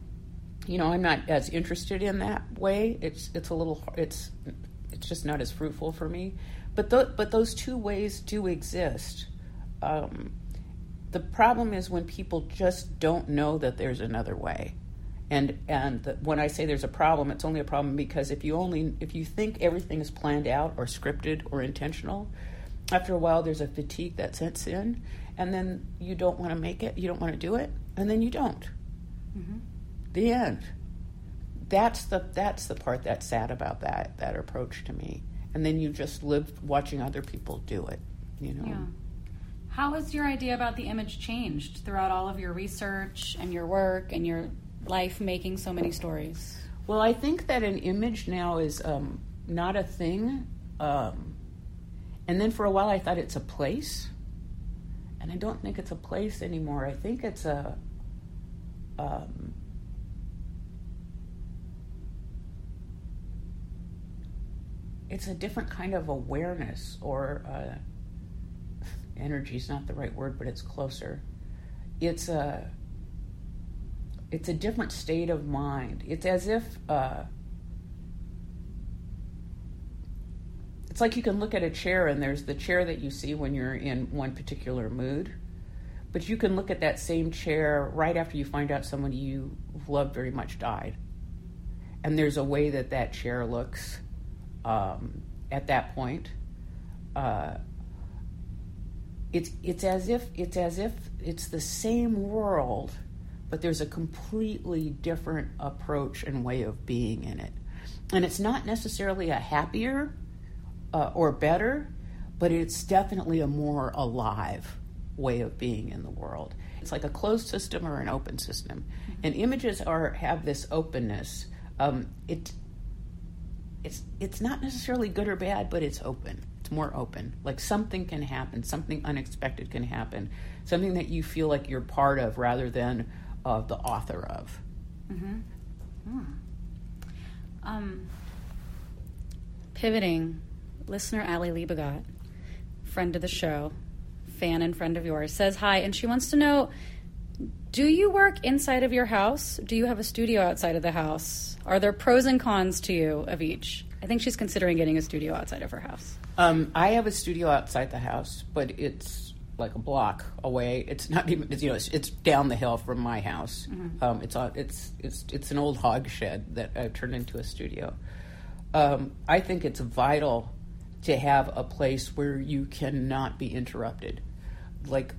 you know, I'm not as interested in that way. It's it's a little, it's it's just not as fruitful for me. But but those two ways do exist. Um, the problem is when people just don't know that there's another way and and the, when i say there's a problem it's only a problem because if you only if you think everything is planned out or scripted or intentional after a while there's a fatigue that sets in and then you don't want to make it you don't want to do it and then you don't the end that's the that's the part that's sad about that that approach to me and then you just live watching other people do it you know Yeah. How has your idea about the image changed throughout all of your research and your work and your life making so many stories? Well, I think that an image now is um, not a thing. Um, and then for a while, I thought it's a place. And I don't think it's a place anymore. I think it's a. Um, it's a different kind of awareness or uh, energy is not the right word, but it's closer. It's a it's a different state of mind. It's as if uh, it's like you can look at a chair and there's the chair that you see when you're in one particular mood, but you can look at that same chair right after you find out someone you love very much died, and there's a way that that chair looks um, at that point. Uh, it's it's as if it's as if it's the same world but there's a completely different approach and way of being in it. And it's not necessarily a happier uh, or better, but it's definitely a more alive way of being in the world. It's like a closed system or an open system. And images are have this openness. Um, it it's it's not necessarily good or bad, but it's open. It's more open. Like something can happen, something unexpected can happen, something that you feel like you're part of rather than uh, the author of. Hmm. Um, pivoting, listener Ali Liebegott, friend of the show, fan and friend of yours, says hi, and she wants to know Do you work inside of your house? Do you have a studio outside of the house? Are there pros and cons to you of each? I think she's considering getting a studio outside of her house. Um, I have a studio outside the house, but it's like a block away. It's not even it's, you know it's, it's down the hill from my house. Um, it's on it's it's it's an old hog shed that I've turned into a studio. Um, I think it's vital to have a place where you cannot be interrupted. Like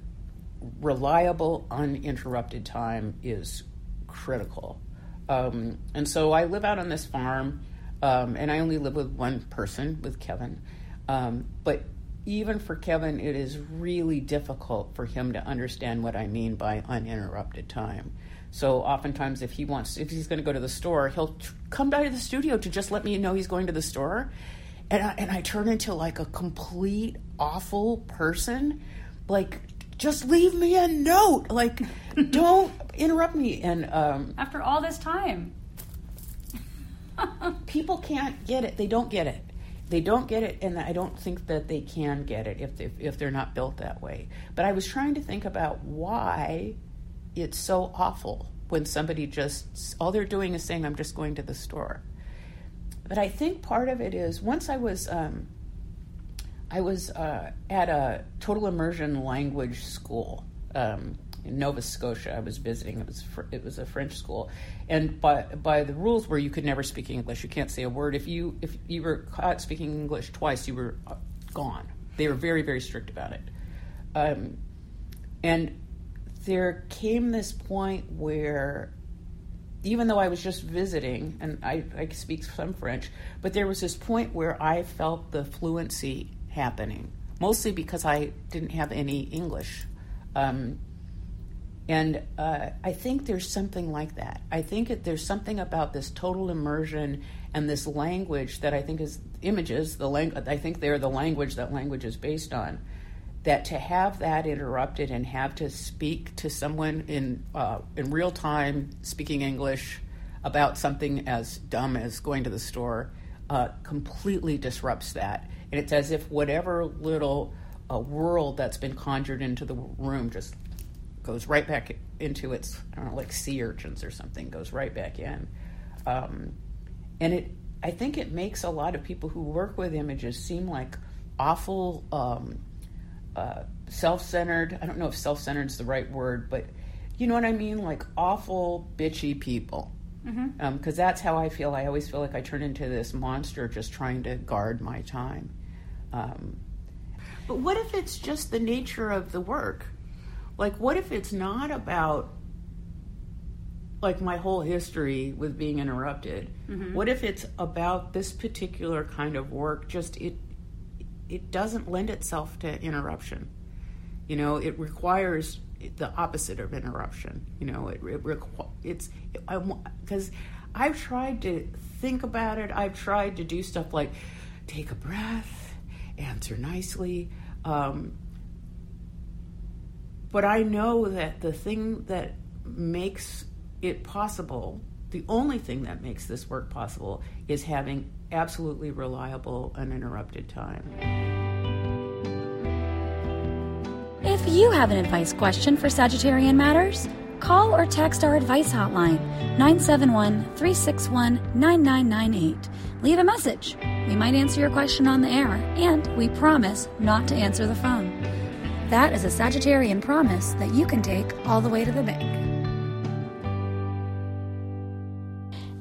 reliable, uninterrupted time is critical. Um, and so I live out on this farm, um, and I only live with one person, with Kevin. Um, but even for Kevin, it is really difficult for him to understand what I mean by uninterrupted time. So oftentimes, if he wants, if he's going to go to the store, he'll come by to the studio to just let me know he's going to the store, and I, and I turn into like a complete awful person, like just leave me a note, like don't interrupt me, and um, After all this time. people can't get it. They don't get it. They don't get it, and I don't think that they can get it if they, if they're not built that way. But I was trying to think about why it's so awful when somebody just all they're doing is saying, "I'm just going to the store." But I think part of it is once I was um, I was uh, at a total immersion language school um, in Nova Scotia. I was visiting. It was fr- it was a French school, and by by the rules were you could never speak English. You can't say a word. If you if you were caught speaking English twice, you were uh, gone. They were very, very strict about it. Um, and there came this point where, even though I was just visiting, and I, I speak some French, but there was this point where I felt the fluency happening, mostly because I didn't have any English. Um, and uh, I think there's something like that. I think it, there's something about this total immersion and this language that I think is images. The lang- I think they're the language that language is based on. That to have that interrupted and have to speak to someone in uh, in real time speaking English about something as dumb as going to the store uh, completely disrupts that. And it's as if whatever little uh, world that's been conjured into the room just goes right back into its, I don't know, like sea urchins or something, goes right back in. Um, and it, I think it makes a lot of people who work with images seem like awful, um, uh, self centered. I don't know if self centered is the right word, but you know what I mean? Like awful, bitchy people. Because um, that's how I feel. I always feel like I turn into this monster just trying to guard my time. Um, but what if it's just the nature of the work? Like, what if it's not about like my whole history with being interrupted? What if it's about this particular kind of work? Just it, it doesn't lend itself to interruption. You know, it requires the opposite of interruption. You know, it, it requ- it's because I've tried to think about it. I've tried to do stuff like take a breath, answer nicely. Um, but I know that the thing that makes it possible, the only thing that makes this work possible, is having absolutely reliable, uninterrupted time. If you have an advice question for Sagittarian Matters, call or text our advice hotline 971 361 9998. Leave a message. We might answer your question on the air, and we promise not to answer the phone. That is a Sagittarian promise that you can take all the way to the bank.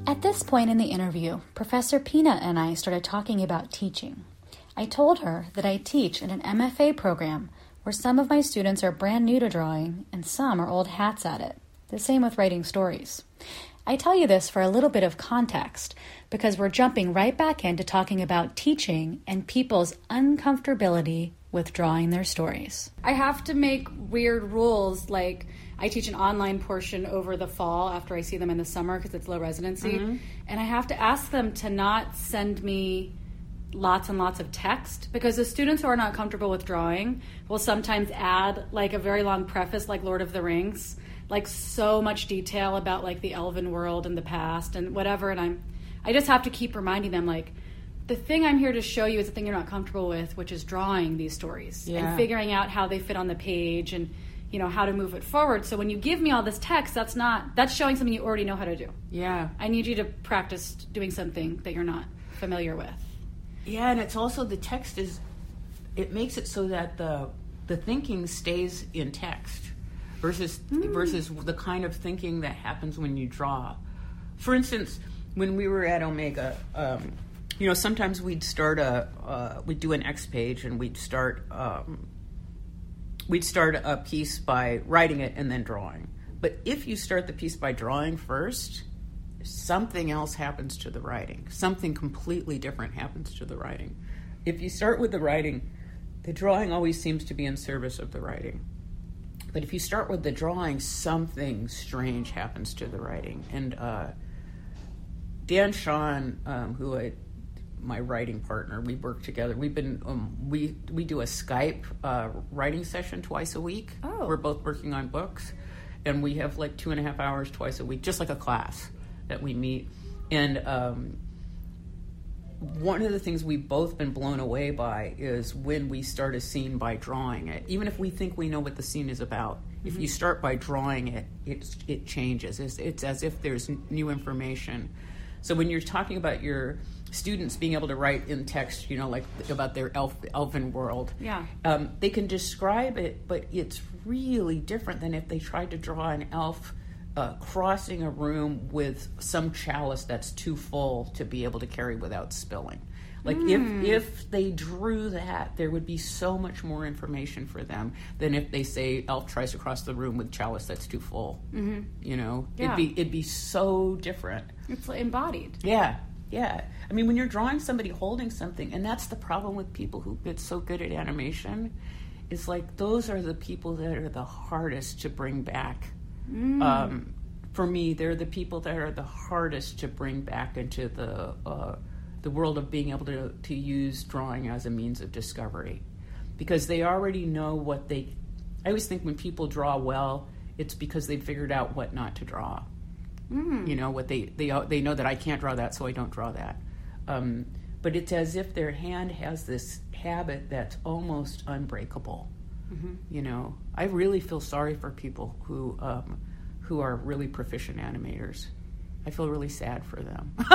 At this point in the interview, Professor Pina and I started talking about teaching. I told her that I teach in an MFA program where some of my students are brand new to drawing and some are old hats at it. The same with writing stories. I tell you this for a little bit of context because we're jumping right back into talking about teaching and people's uncomfortability with drawing their stories. I have to make weird rules like I teach an online portion over the fall after I see them in the summer because it's low residency. Mm-hmm. And I have to ask them to not send me lots and lots of text because the students who are not comfortable with drawing will sometimes add like a very long preface like Lord of the Rings, like so much detail about like the elven world and the past and whatever and I'm I just have to keep reminding them like the thing I'm here to show you is the thing you're not comfortable with, which is drawing these stories Yeah. and figuring out how they fit on the page and you know how to move it forward. So when you give me all this text, that's not that's showing something you already know how to do. Yeah. I need you to practice doing something that you're not familiar with. Yeah, and it's also the text is it makes it so that the the thinking stays in text versus versus the kind of thinking that happens when you draw. For instance, when we were at Omega, um, you know, sometimes we'd start a uh, we'd do an X page and we'd start um, we'd start a piece by writing it and then drawing. But if you start the piece by drawing first, something else happens to the writing. Something completely different happens to the writing. If you start with the writing, the drawing always seems to be in service of the writing. But if you start with the drawing, something strange happens to the writing. And uh, Dan Chaon, um, who I, my writing partner, we work together. We've been um, we we do a Skype uh, writing session twice a week. Oh. We're both working on books, and we have like two and a half hours twice a week, just like a class that we meet. And um, one of the things we've both been blown away by is when we start a scene by drawing it. Even if we think we know what the scene is about, if you start by drawing it, it's, it changes. It's, it's as if there's new information. So when you're talking about your students being able to write in text, you know, like about their elf, elven world, Yeah. um, they can describe it, but it's really different than if they tried to draw an elf uh, crossing a room with some chalice that's too full to be able to carry without spilling. Like if if they drew that, there would be so much more information for them than if they say Elf tries to cross the room with chalice that's too full. Mm-hmm. You know, Yeah. it'd be it'd be so different. It's embodied. Yeah, yeah. I mean, when you're drawing somebody holding something, and that's the problem with people who get so good at animation, is like those are the people that are the hardest to bring back. Um, for me, they're the people that are the hardest to bring back into the uh, the world of being able to to use drawing as a means of discovery, because they already know what they. I always think when people draw well, it's because they figured out what not to draw you know what they they they know that I can't draw that, so I don't draw that. Um, but it's as if their hand has this habit that's almost unbreakable. You know, I really feel sorry for people who um, who are really proficient animators. I feel really sad for them.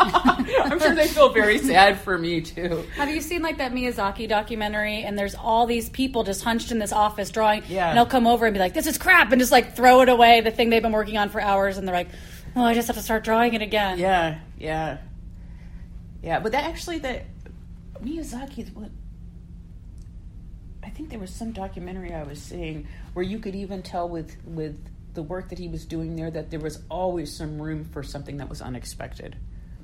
I'm sure they feel very sad for me too. Have you seen like that Miyazaki documentary? And there's all these people just hunched in this office drawing. Yeah. And they'll come over and be like, "This is crap," and just like throw it away, the thing they've been working on for hours, and they're like, "Oh, I just have to start drawing it again." Yeah, yeah, yeah. But that actually, that Miyazaki's what I think there was some documentary I was seeing where you could even tell with with the work that he was doing there that there was always some room for something that was unexpected.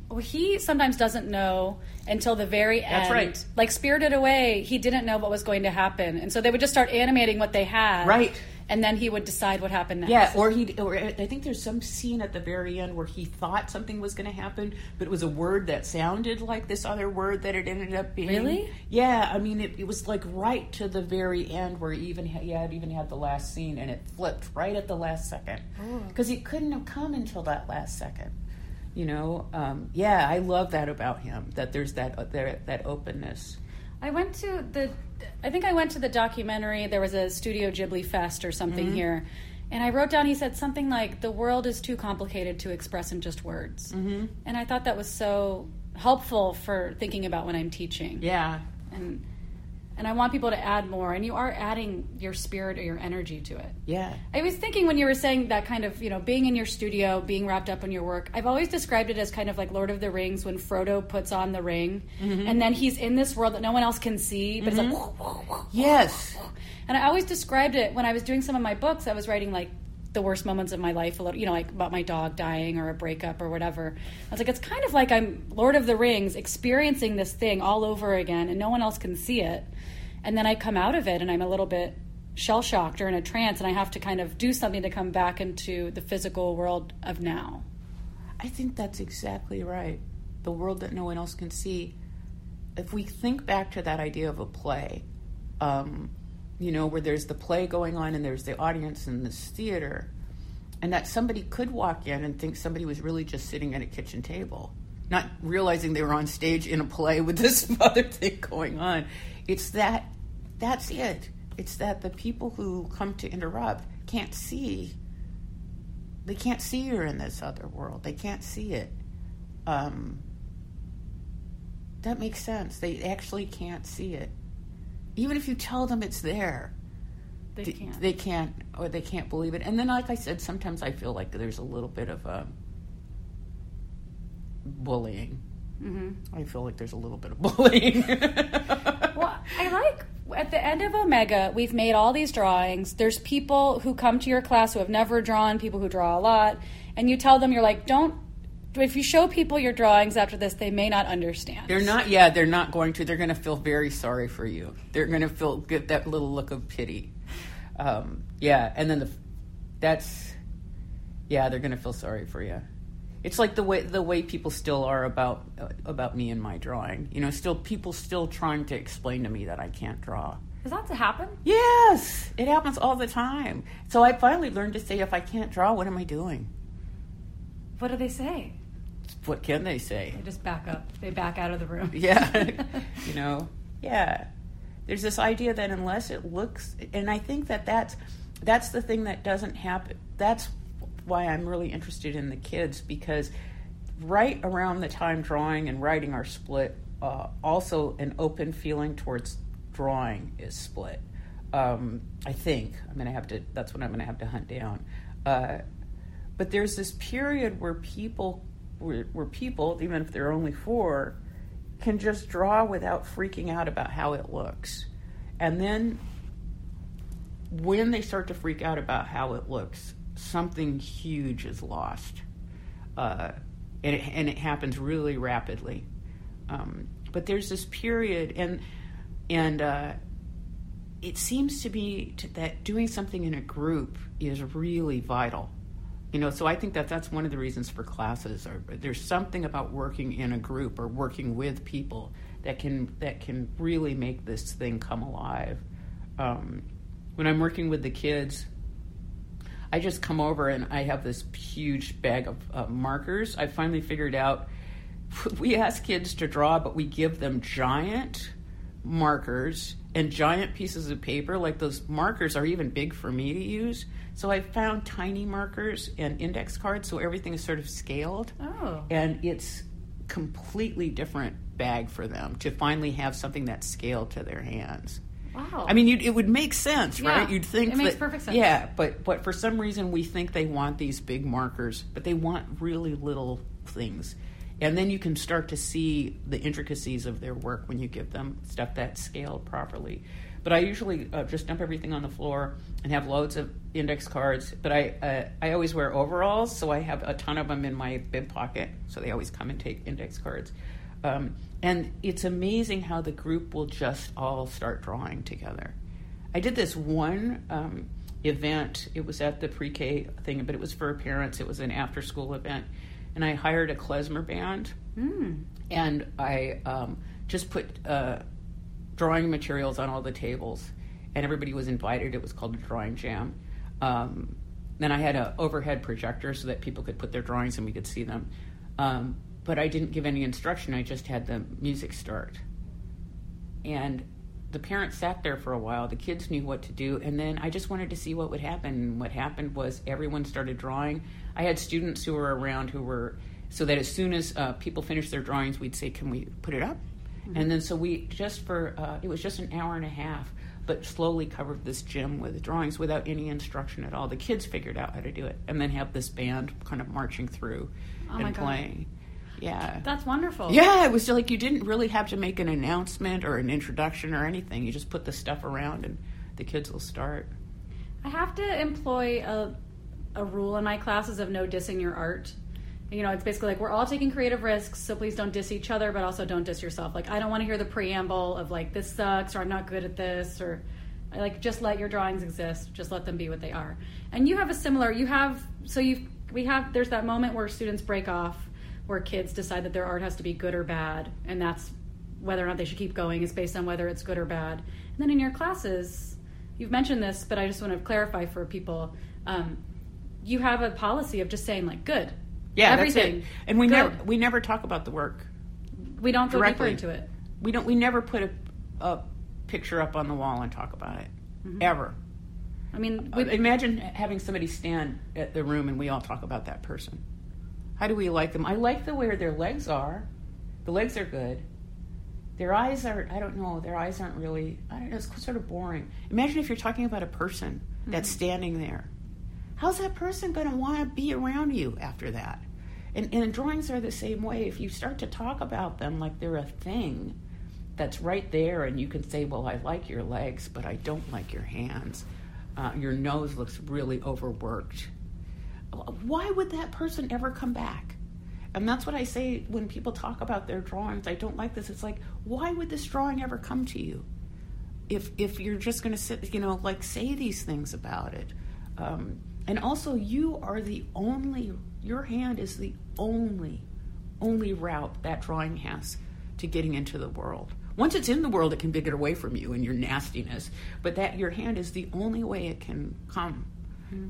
Well, he sometimes doesn't know until the very end. That's right. Like Spirited Away, he didn't know what was going to happen, and so they would just start animating what they had. Right. And then he would decide what happened next. Yeah, or he, or I think there's some scene at the very end where he thought something was going to happen, but it was a word that sounded like this other word that it ended up being. Really? Yeah, I mean, it, it was like right to the very end where he even had, he had even had the last scene, and it flipped right at the last second oh. because it couldn't have come until that last second. You know, um, yeah, I love that about him. That there's that uh, there, that openness. I went to the. I think I went to the documentary. There was a Studio Ghibli Fest or something here, and I wrote down. He said something like, "The world is too complicated to express in just words," mm-hmm. and I thought that was so helpful for thinking about when I'm teaching. Yeah, and and I want people to add more. And you are adding your spirit or your energy to it. yeah, I was thinking when you were saying that kind of, you know, being in your studio, being wrapped up in your work, I've always described it as kind of like Lord of the Rings when Frodo puts on the ring mm-hmm. and then he's in this world that no one else can see, but it's like, mm-hmm. yes, and I always described it when I was doing some of my books, I was writing like the worst moments of my life, a little, you know, like about my dog dying or a breakup or whatever. I was like, it's kind of like I'm Lord of the Rings experiencing this thing all over again and no one else can see it. And then I come out of it and I'm a little bit shell shocked or in a trance and I have to kind of do something to come back into the physical world of now. I think that's exactly right. The world that no one else can see. If we think back to that idea of a play, um, you know, where there's the play going on and there's the audience in this theater, and that somebody could walk in and think somebody was really just sitting at a kitchen table, not realizing they were on stage in a play with this other thing going on. It's that, that's it. It's that the people who come to interrupt can't see they can't see you're in this other world. They can't see it. Um, that makes sense. They actually can't see it. Even if you tell them it's there, They th- can't. they can't, or they can't believe it. And then, like I said, sometimes I feel like there's a little bit of um bullying. Mm-hmm. I feel like there's a little bit of bullying. Well, I like at the end of Omega, we've made all these drawings. There's people who come to your class who have never drawn, people who draw a lot, and you tell them you're like, don't. If you show people your drawings after this, they may not understand. They're not. Yeah, they're not going to. They're going to feel very sorry for you. They're going to feel get that little look of pity. Um, yeah, and then the that's yeah, they're going to feel sorry for you. It's like the way the way people still are about uh, about me and my drawing. You know, still people still trying to explain to me that I can't draw. Does that happen? Yes, it happens all the time. So I finally learned to say, if I can't draw, what am I doing? What do they say? What can they say? They just back up. They back out of the room. yeah you know yeah there's this idea that unless it looks and i think that that's that's the thing that doesn't happen that's why i'm really interested in the kids because right around the time drawing and writing are split uh, also an open feeling towards drawing is split. Um, i think. I'm gonna have to that's what i'm gonna have to hunt down. Uh, but there's this period where people where, where people even if they're only four can just draw without freaking out about how it looks. And then when they start to freak out about how it looks, something huge is lost. Uh, and, it, and it happens really rapidly. Um, but there's this period, and and uh, it seems to be to, that doing something in a group is really vital. You know, so I think that that's one of the reasons for classes. Or there's something about working in a group or working with people that can that can really make this thing come alive. Um, when I'm working with the kids, I just come over and I have this huge bag of uh, markers. I finally figured out we ask kids to draw, but we give them giant markers and giant pieces of paper. Like those markers are even big for me to use. So I found tiny markers and index cards, so everything is sort of scaled. Oh. And it's completely different bag for them to finally have something that's scaled to their hands. Wow. I mean, you'd, it would make sense, Yeah, right? You'd think it makes that- perfect sense. Yeah, but but for some reason we think they want these big markers, but they want really little things, and then you can start to see the intricacies of their work when you give them stuff that's scaled properly. But I usually uh, just dump everything on the floor and have loads of index cards. But I uh, I always wear overalls, so I have a ton of them in my bib pocket. So they always come and take index cards. Um, and it's amazing how the group will just all start drawing together. I did this one um, event. It was at the pre-K thing, but it was for parents. It was an after-school event, and I hired a klezmer band, and I um, just put uh, drawing materials on all the tables, and everybody was invited. It was called a drawing jam. Um, then I had an overhead projector so that people could put their drawings and we could see them. Um, but I didn't give any instruction. I just had the music start. And the parents sat there for a while. The kids knew what to do. And then i just wanted to see what would happen. And what happened was everyone started drawing. I had students who were around who were so that as soon as uh, people finished their drawings we'd say can we put it up? And then so we just for uh, it was just an hour and a half but slowly covered this gym with drawings without any instruction at all. The kids figured out how to do it and then have this band kind of marching through Oh and God. Yeah That's wonderful. yeah, it was like you didn't really have to make an announcement or an introduction or anything. You just put the stuff around and the kids will start. I have to employ a, a rule in my classes of no dissing your art. You know, it's basically like we're all taking creative risks, so please don't diss each other, but also don't diss yourself. Like, I don't want to hear the preamble of like, this sucks, or I'm not good at this, or like, just let your drawings exist, just let them be what they are. And you have a similar, you have, so you, we have, there's that moment where students break off, where kids decide that their art has to be good or bad, and that's whether or not they should keep going is based on whether it's good or bad. And then in your classes, you've mentioned this, but I just want to clarify for people. Um, you have a policy of just saying like good. Yeah, everything. That's it. And we Good. never we never talk about the work. We don't go Directly. deeper into it. We don't. We never put a, a picture up on the wall and talk about it Mm-hmm. ever. I mean, Uh, we, Imagine having somebody stand at the room and we all talk about that person. How do we like them? I like the way their legs are. The legs are good. Their eyes are, I don't know, their eyes aren't really, I don't know, it's sort of boring. Imagine if you're talking about a person that's standing there. How's that person going to want to be around you after that? And, and drawings are the same way. If you start to talk about them like they're a thing that's right there, and you can say, Well, I like your legs, but I don't like your hands. Uh, your nose looks really overworked. Why would that person ever come back? And that's what I say when people talk about their drawings. I don't like this. It's like, why would this drawing ever come to you? If if you're just going to sit, you know, like say these things about it. Um, and also, you are the only. Your hand is the only, only route that drawing has to getting into the world. Once it's in the world, it can get away from you and your nastiness. But that your hand is the only way it can come.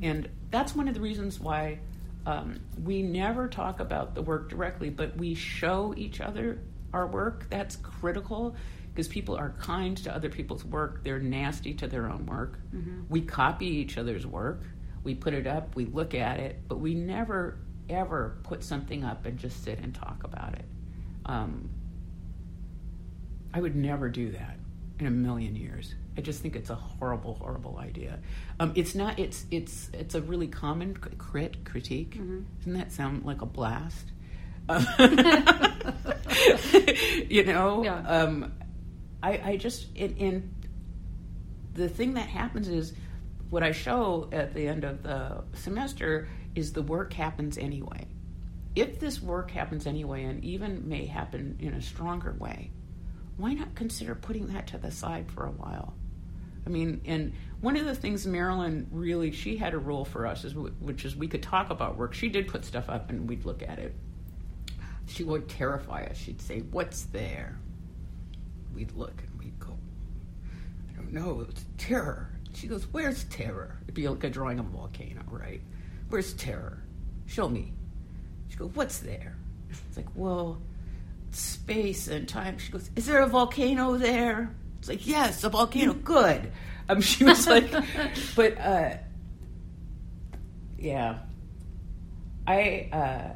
And that's one of the reasons why um, we never talk about the work directly, but we show each other our work. That's critical because people are kind to other people's work. They're nasty to their own work. We copy each other's work. We put it up, we look at it, but we never, ever put something up and just sit and talk about it. Um, I would never do that in a million years. I just think it's a horrible, horrible idea. Um, it's not. It's it's it's a really common crit critique. Doesn't that sound like a blast? You know, Yeah. um, I, I just in the thing that happens is what I show at the end of the semester is the work happens anyway. If this work happens anyway, and even may happen in a stronger way, why not consider putting that to the side for a while? I mean, and one of the things Marilyn really, she had a rule for us, is which is we could talk about work. She did put stuff up, and we'd look at it. She would terrify us. She'd say, "What's there?" We'd look, and we'd go, "I don't know. It's terror." She goes, "Where's terror?" It'd be like a drawing of a volcano, right? Where's terror? Show me. She goes, "What's there?" It's like, well, space and time. She goes, "Is there a volcano there?" It's like, "Yes, a volcano." Good. Um, she was like, but uh, yeah, I uh,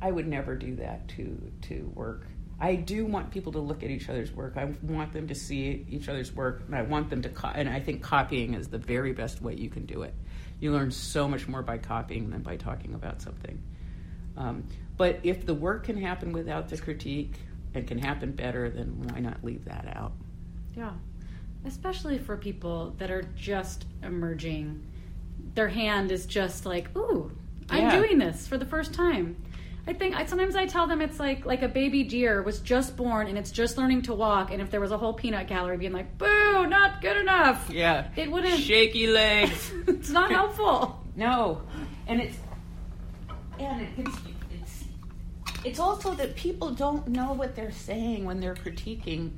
I would never do that to to work. I do want people to look at each other's work. I want them to see each other's work, and I want them to. Co- and I think copying is the very best way you can do it. You learn so much more by copying than by talking about something. Um, but if the work can happen without the critique and can happen better, then why not leave that out? Yeah. Especially for people that are just emerging. Their hand is just like, ooh, I'm Yeah. doing this for the first time. I think I, sometimes I tell them it's like like a baby deer was just born and it's just learning to walk. And if there was a whole peanut gallery being like, "Boo, not good enough," Yeah. it wouldn't. Shaky legs. it's not helpful. No, and it's and it's it's it's also that people don't know what they're saying when they're critiquing.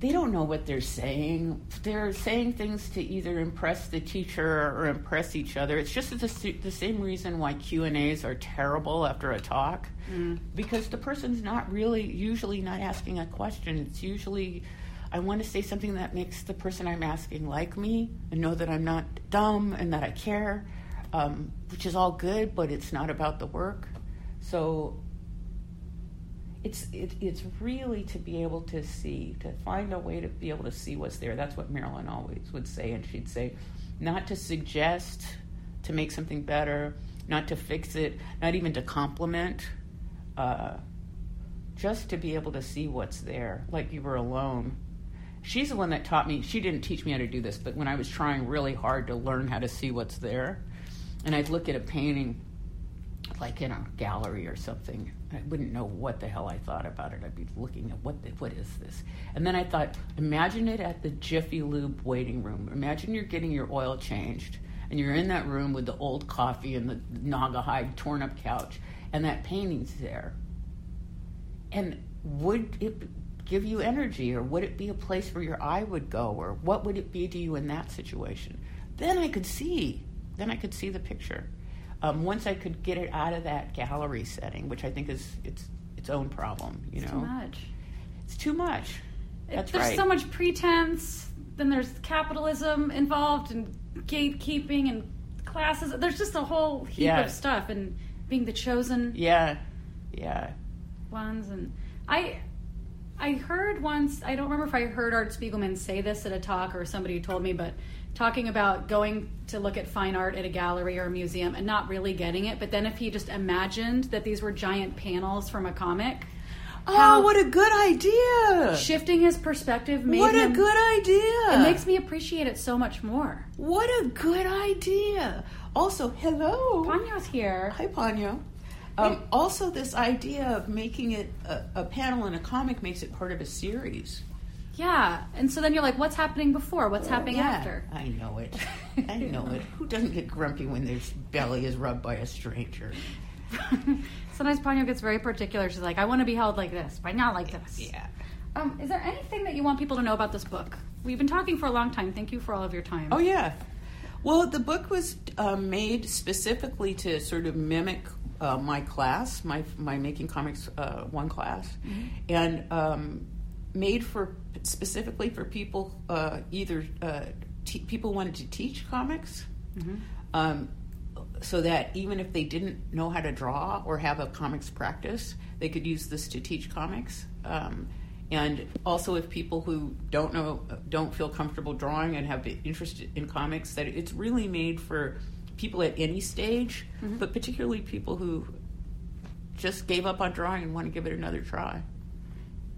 They don't know what they're saying. They're saying things to either impress the teacher or impress each other. It's just the, the same reason why Q and A's are terrible after a talk, because the person's not really usually not asking a question. It's usually I want to say something that makes the person I'm asking like me and know that I'm not dumb and that I care, um, which is all good, but it's not about the work. So it's it, it's really to be able to see, to find a way to be able to see what's there. That's what Marilyn always would say, and she'd say, not to suggest to make something better, not to fix it, not even to compliment. Uh, just to be able to see what's there, like you were alone. She's the one that taught me. She didn't teach me how to do this, but when I was trying really hard to learn how to see what's there, and I'd look at a painting, like in a gallery or something, I wouldn't know what the hell I thought about it. I'd be looking at what the, what is this, and then I thought, imagine it at the Jiffy Lube waiting room. Imagine you're getting your oil changed, and you're in that room with the old coffee and the Naugahyde torn up couch, and that painting's there and would it give you energy or would it be a place where your eye would go or what would it be to you in that situation then i could see then i could see the picture um, once i could get it out of that gallery setting which i think is its its own problem you know Too much. it's too much It- that's there's right so much pretense. Then there's capitalism involved and gatekeeping and classes. There's just a whole heap Yeah. of stuff and being the chosen yeah yeah ones. And I, I heard once. I don't remember if I heard Art Spiegelman say this at a talk or somebody told me, but talking about going to look at fine art at a gallery or a museum and not really getting it. But then if he just imagined that these were giant panels from a comic. oh what a good idea Shifting his perspective made what a him, good idea It makes me appreciate it so much more. what a good idea also hello Ponyo's here. Hi, Ponyo. Um, also, this idea of making it a, a panel in a comic makes it part of a series. Yeah, and so then you're like, what's happening before? What's happening Yeah, after? I know it. I know it. Who doesn't get grumpy when their belly is rubbed by a stranger? Sometimes Ponyo gets very particular. She's like, I want to be held like this, but not like this. Yeah. Um, is there anything that you want people to know about this book? We've been talking for a long time. Thank you for all of your time. Oh yeah. Well, the book was um, made specifically to sort of mimic uh, my class, my my making comics uh, one class, and um, made for specifically for people uh, either uh, te- people wanted to teach comics. Um, so that even if they didn't know how to draw or have a comics practice, they could use this to teach comics. Um, and also, if people who don't know, don't feel comfortable drawing and have been interested in comics, that it's really made for people at any stage, but particularly people who just gave up on drawing and want to give it another try.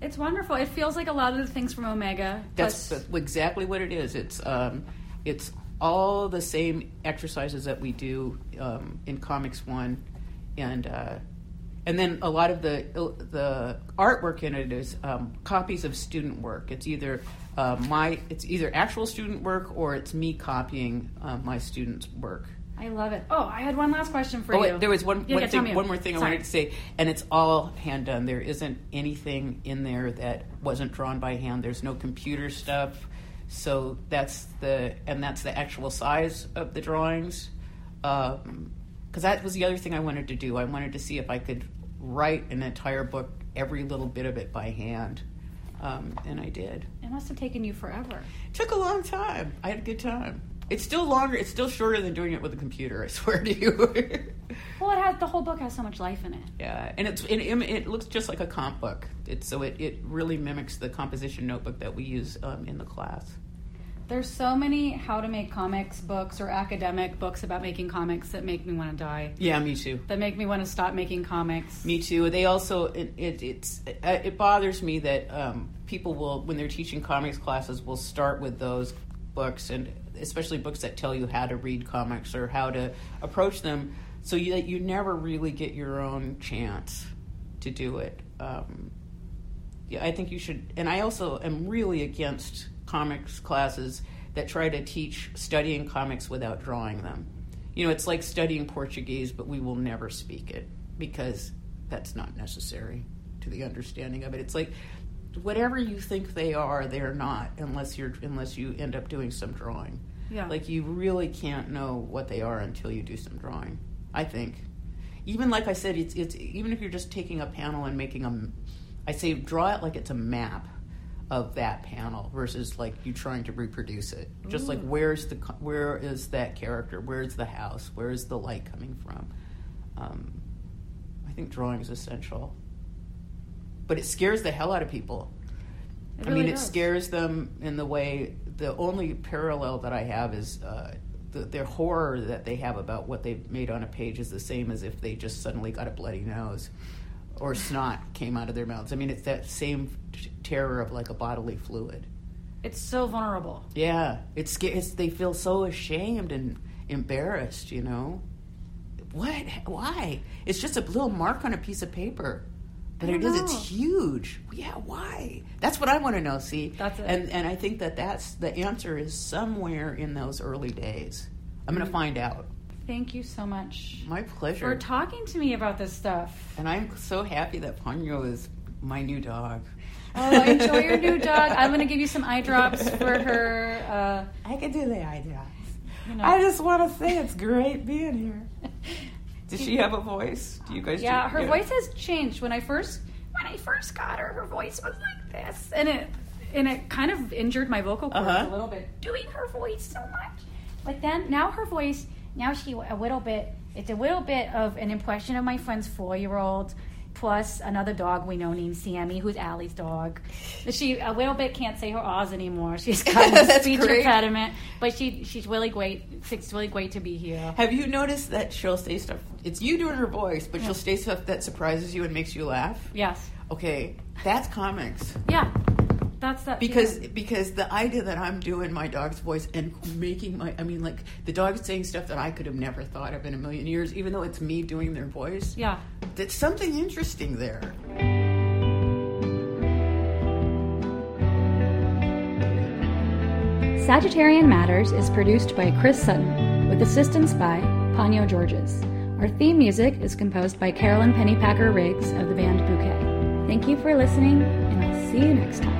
It's wonderful. It feels like a lot of the things from Omega. That's plus- exactly what it is. It's um, it's all the same exercises that we do um, in Comics One, and uh, and then a lot of the the artwork in it is um, copies of student work. It's either uh, my it's either actual student work or it's me copying uh, my students' work. I love it. Oh, I had one last question for Oh, you. wait, there was one, Yeah, one yeah, thing, one more thing I wanted to say, and it's all hand done. There isn't anything in there that wasn't drawn by hand. There's no computer stuff, so that's the and that's the actual size of the drawings. Because that was the other thing I wanted to do. I wanted to see if I could write an entire book, every little bit of it by hand, um, and I did. It must have taken you forever. It took a long time. I had a good time. It's still longer. It's still shorter than doing it with a computer. I swear to you. Well, it has the whole book has so much life in it. Yeah, and it's it, it looks just like a comp book. It's so it, it really mimics the composition notebook that we use um, in the class. There's so many how to make comics books or academic books about making comics that make me want to die. Yeah, me too. That make me want to stop making comics. Me too. They also it, it it's uh, it bothers me that um, people will when they're teaching comics classes will start with those books and especially books that tell you how to read comics or how to approach them, so you that you never really get your own chance to do it. Um, yeah, I think you should. And I also am really against comics classes that try to teach studying comics without drawing them. You know, it's like studying Portuguese, but we will never speak it because that's not necessary to the understanding of it. It's like whatever you think they are, they're not unless you're unless you end up doing some drawing. Yeah. Like you really can't know what they are until you do some drawing. I think. Even like I said, it's it's even if you're just taking a panel and making a, I say draw it like it's a map of that panel versus like you trying to reproduce it. Just like where's the where is that character? Where's the house? Where is the light coming from? Um, I think drawing is essential, but it scares the hell out of people. It I mean, really it scares them in the way. The only parallel that I have is uh, the, their horror that they have about what they've made on a page is the same as if they just suddenly got a bloody nose or snot came out of their mouths. I mean, it's that same t- terror of like a bodily fluid. It's so vulnerable. Yeah, it's, it's they feel so ashamed and embarrassed. You know, what? Why? It's just a little mark on a piece of paper. But it don't is. It's huge. Yeah. Why? That's what I want to know. See. That's it. And and I think that that's the answer is somewhere in those early days. I'm going to find out. Thank you so much My pleasure. for talking to me about this stuff. and I'm so happy that Ponyo is my new dog. Oh, enjoy your new dog. I'm going to give you some eye drops for her. Uh, I can do the eye drops. you know. I just want to say it's great being here. Does she have a voice? Do you guys? Yeah, do, her voice has changed. When I first when I first got her, her voice was like this, and it and it kind of injured my vocal cords Uh-huh. a little bit, doing her voice so much. But then now her voice, now she a little bit. It's a little bit of an impression of my friend's four year old. Plus another dog we know named Sammy, who's Allie's dog. She a little bit can't say her ahs anymore. She's got a speech great. impediment, but she she's really great. It's really great to be here. Have you noticed that she'll say stuff? It's you doing her voice, but she'll say stuff that surprises you and makes you laugh. Yes, Okay, that's comics. yeah, that's that Because feeling. because the idea that I'm doing my dog's voice and making my I mean like the dog's saying stuff that I could have never thought of in a million years, even though it's me doing their voice. yeah. There's something interesting there. Sagittarian Matters is produced by Chris Sutton with assistance by Ponyo Georges. Our theme music is composed by Carolyn Pennypacker Riggs of the band Bouquet. Thank you for listening, and I'll see you next time.